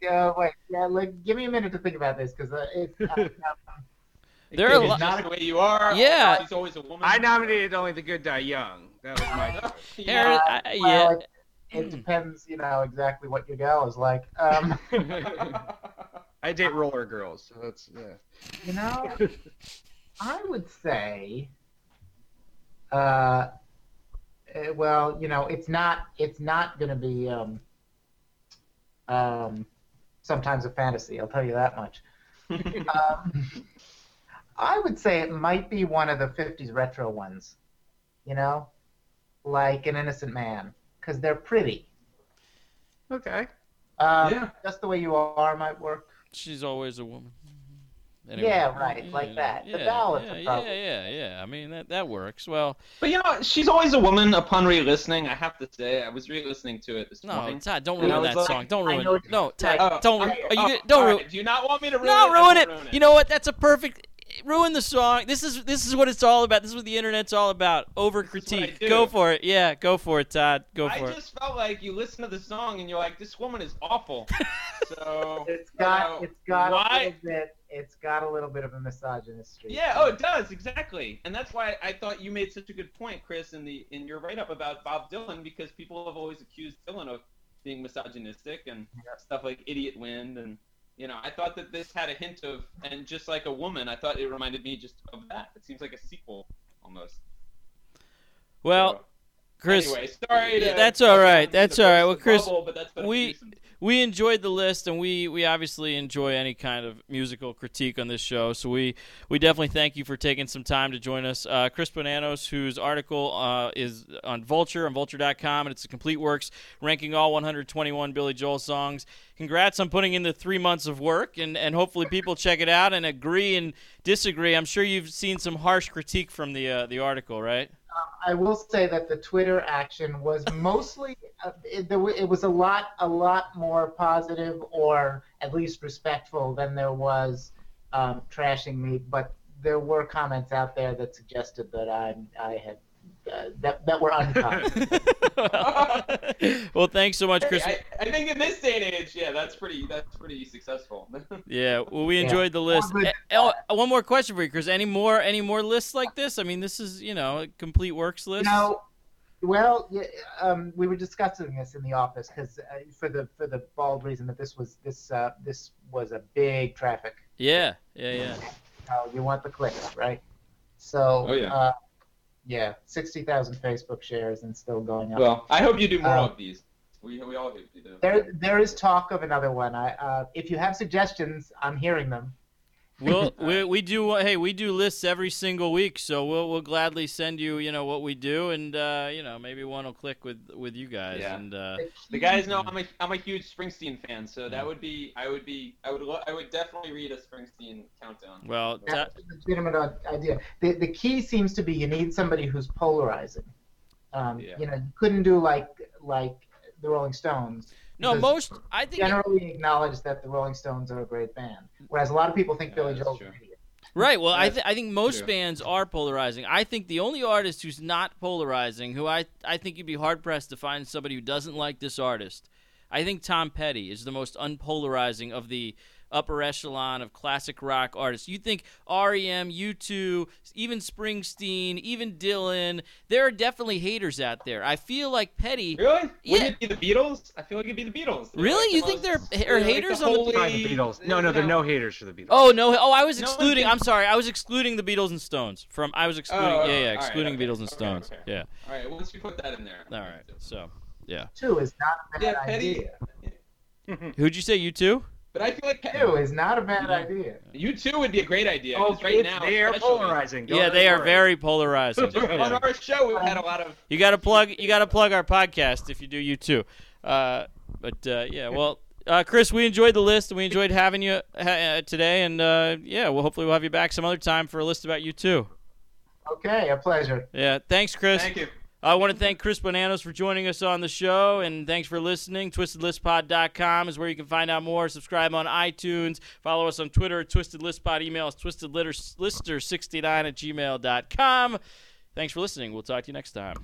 yeah, wait, yeah, like, give me a minute to think about this because uh, (laughs) it, uh, There It's are a lot- just the way you are. Yeah. She's always a woman. I nominated Only the Good Die Young. That was my (laughs) choice. Aaron, Uh, I- I- well, yeah. it, it depends, you know, exactly what your gal is like. Um, I date roller girls, so that's yeah. you know, I would say, uh, eh, well, you know, it's not, it's not going to be, um, um, sometimes a fantasy. I'll tell you that much. (laughs) um, I would say it might be one of the '50s retro ones. You know, like an Innocent Man, because they're pretty. Okay. Um, Yeah. Just the way you are might work. She's always a woman. Yeah, right, like that. The Yeah, ballads yeah, are yeah, yeah, yeah. I mean that that works. Well, But you know, she's always a woman. Upon re-listening, I have to say, I was re-listening to it this no, morning. Todd, don't ruin that like, song. Don't ruin. know it. No, Todd, Oh, don't. okay. Oh, are oh, you Oh, don't ruin. right. Do you not want me to ruin it? No, it? ruin I it. won't You know what? That's a perfect. Ruin the song. This is this is what it's all about. This is what the internet's all about. Over This is what critique. Go for it. Yeah, go for it, Todd. Go for it. I just felt like you listen to the song and you're like, this woman is awful. (laughs) so It's got, you know, it's got a why? little bit, it's got a little bit of a misogynist streak. Yeah, oh, it does exactly, and that's why I thought you made such a good point, Chris, in the in your write up about Bob Dylan, because people have always accused Dylan of being misogynistic and stuff like "Idiot Wind," and you know, I thought that this had a hint of, and just like a woman, I thought it reminded me just of that. It seems like a sequel almost. Well, So, Chris, anyway, sorry. To, that's all right. That's all right. Well, Chris, bubble, but that's been a we- we enjoyed the list, and we, we obviously enjoy any kind of musical critique on this show. So we, we definitely thank you for taking some time to join us. Uh, Chris Bonanos, whose article uh, is on Vulture on Vulture.com, and it's a complete works ranking all 121 Billy Joel songs. Congrats on putting in the three months of work, and, and hopefully people check it out and agree and disagree. I'm sure you've seen some harsh critique from the uh, the article, right? I will say that the Twitter action was mostly, uh, it, it was a lot, a lot more positive or at least respectful than there was um, trashing me. But there were comments out there that suggested that I, I had, uh, that, that were unkind. (laughs) well, thanks so much, Chris. I, I think in this day and age, yeah, that's pretty that's pretty successful. (laughs) Yeah, well, we Yeah. enjoyed the list. good. Eh, oh, one more question for you, Chris. Any more, any more lists like this? I mean, this is you know a complete works list. You know, well, yeah, um, we were discussing this in the office because uh, for the for the bald reason that this was this uh, this was a big traffic. yeah, yeah, yeah. Oh, you want the clicks, right? So, Oh, yeah. uh, yeah, sixty thousand Facebook shares and still going up. well, I hope you do more Um, of these. We, we all hope you do. there, there is talk of another one. I, uh, if you have suggestions, I'm hearing them. We'll, (laughs) we we do hey we do lists every single week, so we'll we'll gladly send you you know what we do, and uh, you know maybe one will click with with you guys, Yeah. and uh, The guys know I'm a I'm a huge Springsteen fan, so that would be I would be I would lo- I would definitely read a Springsteen countdown. well That's that, a legitimate idea. The, the key seems to be you need somebody who's polarizing. Um, Yeah. You know, you couldn't do like like the Rolling Stones. No most I think generally acknowledge that the Rolling Stones are a great band, whereas a lot of people think Yeah, Billy that's Joel's true. an idiot. Right. Well, I, th- I think most true. bands are polarizing. I think the only artist who's not polarizing, who I I think you'd be hard pressed to find somebody who doesn't like this artist. I think Tom Petty is the most unpolarizing of the upper echelon of classic rock artists. You think REM, U2, even Springsteen, even Dylan, there are definitely haters out there. I feel like Petty. Really? Yeah. Wouldn't it be the Beatles? I feel like it'd be the Beatles. They're Really? like the You think most- there are like haters on the- holy- the Beatles. No, no, there are no haters for the Beatles. Oh no! Oh, I was excluding. can- I'm sorry. I was excluding the Beatles and Stones from. I was excluding. Oh, yeah, yeah, all right, excluding okay, Beatles and Stones. okay. Yeah. All right, once you put that in there. All right. So, Yeah. Two is not a bad Yeah, Petty. idea. who'd you say? U2? But I feel like Two is not a bad Yeah. idea. you two would be a great idea. Oh, 'cause right it's- now, they are especially- polarizing. Don't yeah, they are very polarizing. Just (laughs) on our show, we've had a lot of. You got to plug. You got to plug our podcast if you do. U2. Uh, but uh, yeah, well, uh, Chris, we enjoyed the list and we enjoyed having you ha- uh, today. And uh, yeah, well, hopefully we'll have you back some other time for a list about U2. Okay, a pleasure. Yeah, thanks, Chris. Thank you. I want to thank Chris Bonanos for joining us on the show, and thanks for listening. TwistedListPod.com is where you can find out more. Subscribe on iTunes. Follow us on Twitter at Twisted List Pod. Email us twistedlister69 at gmail.com. Thanks for listening. We'll talk to you next time.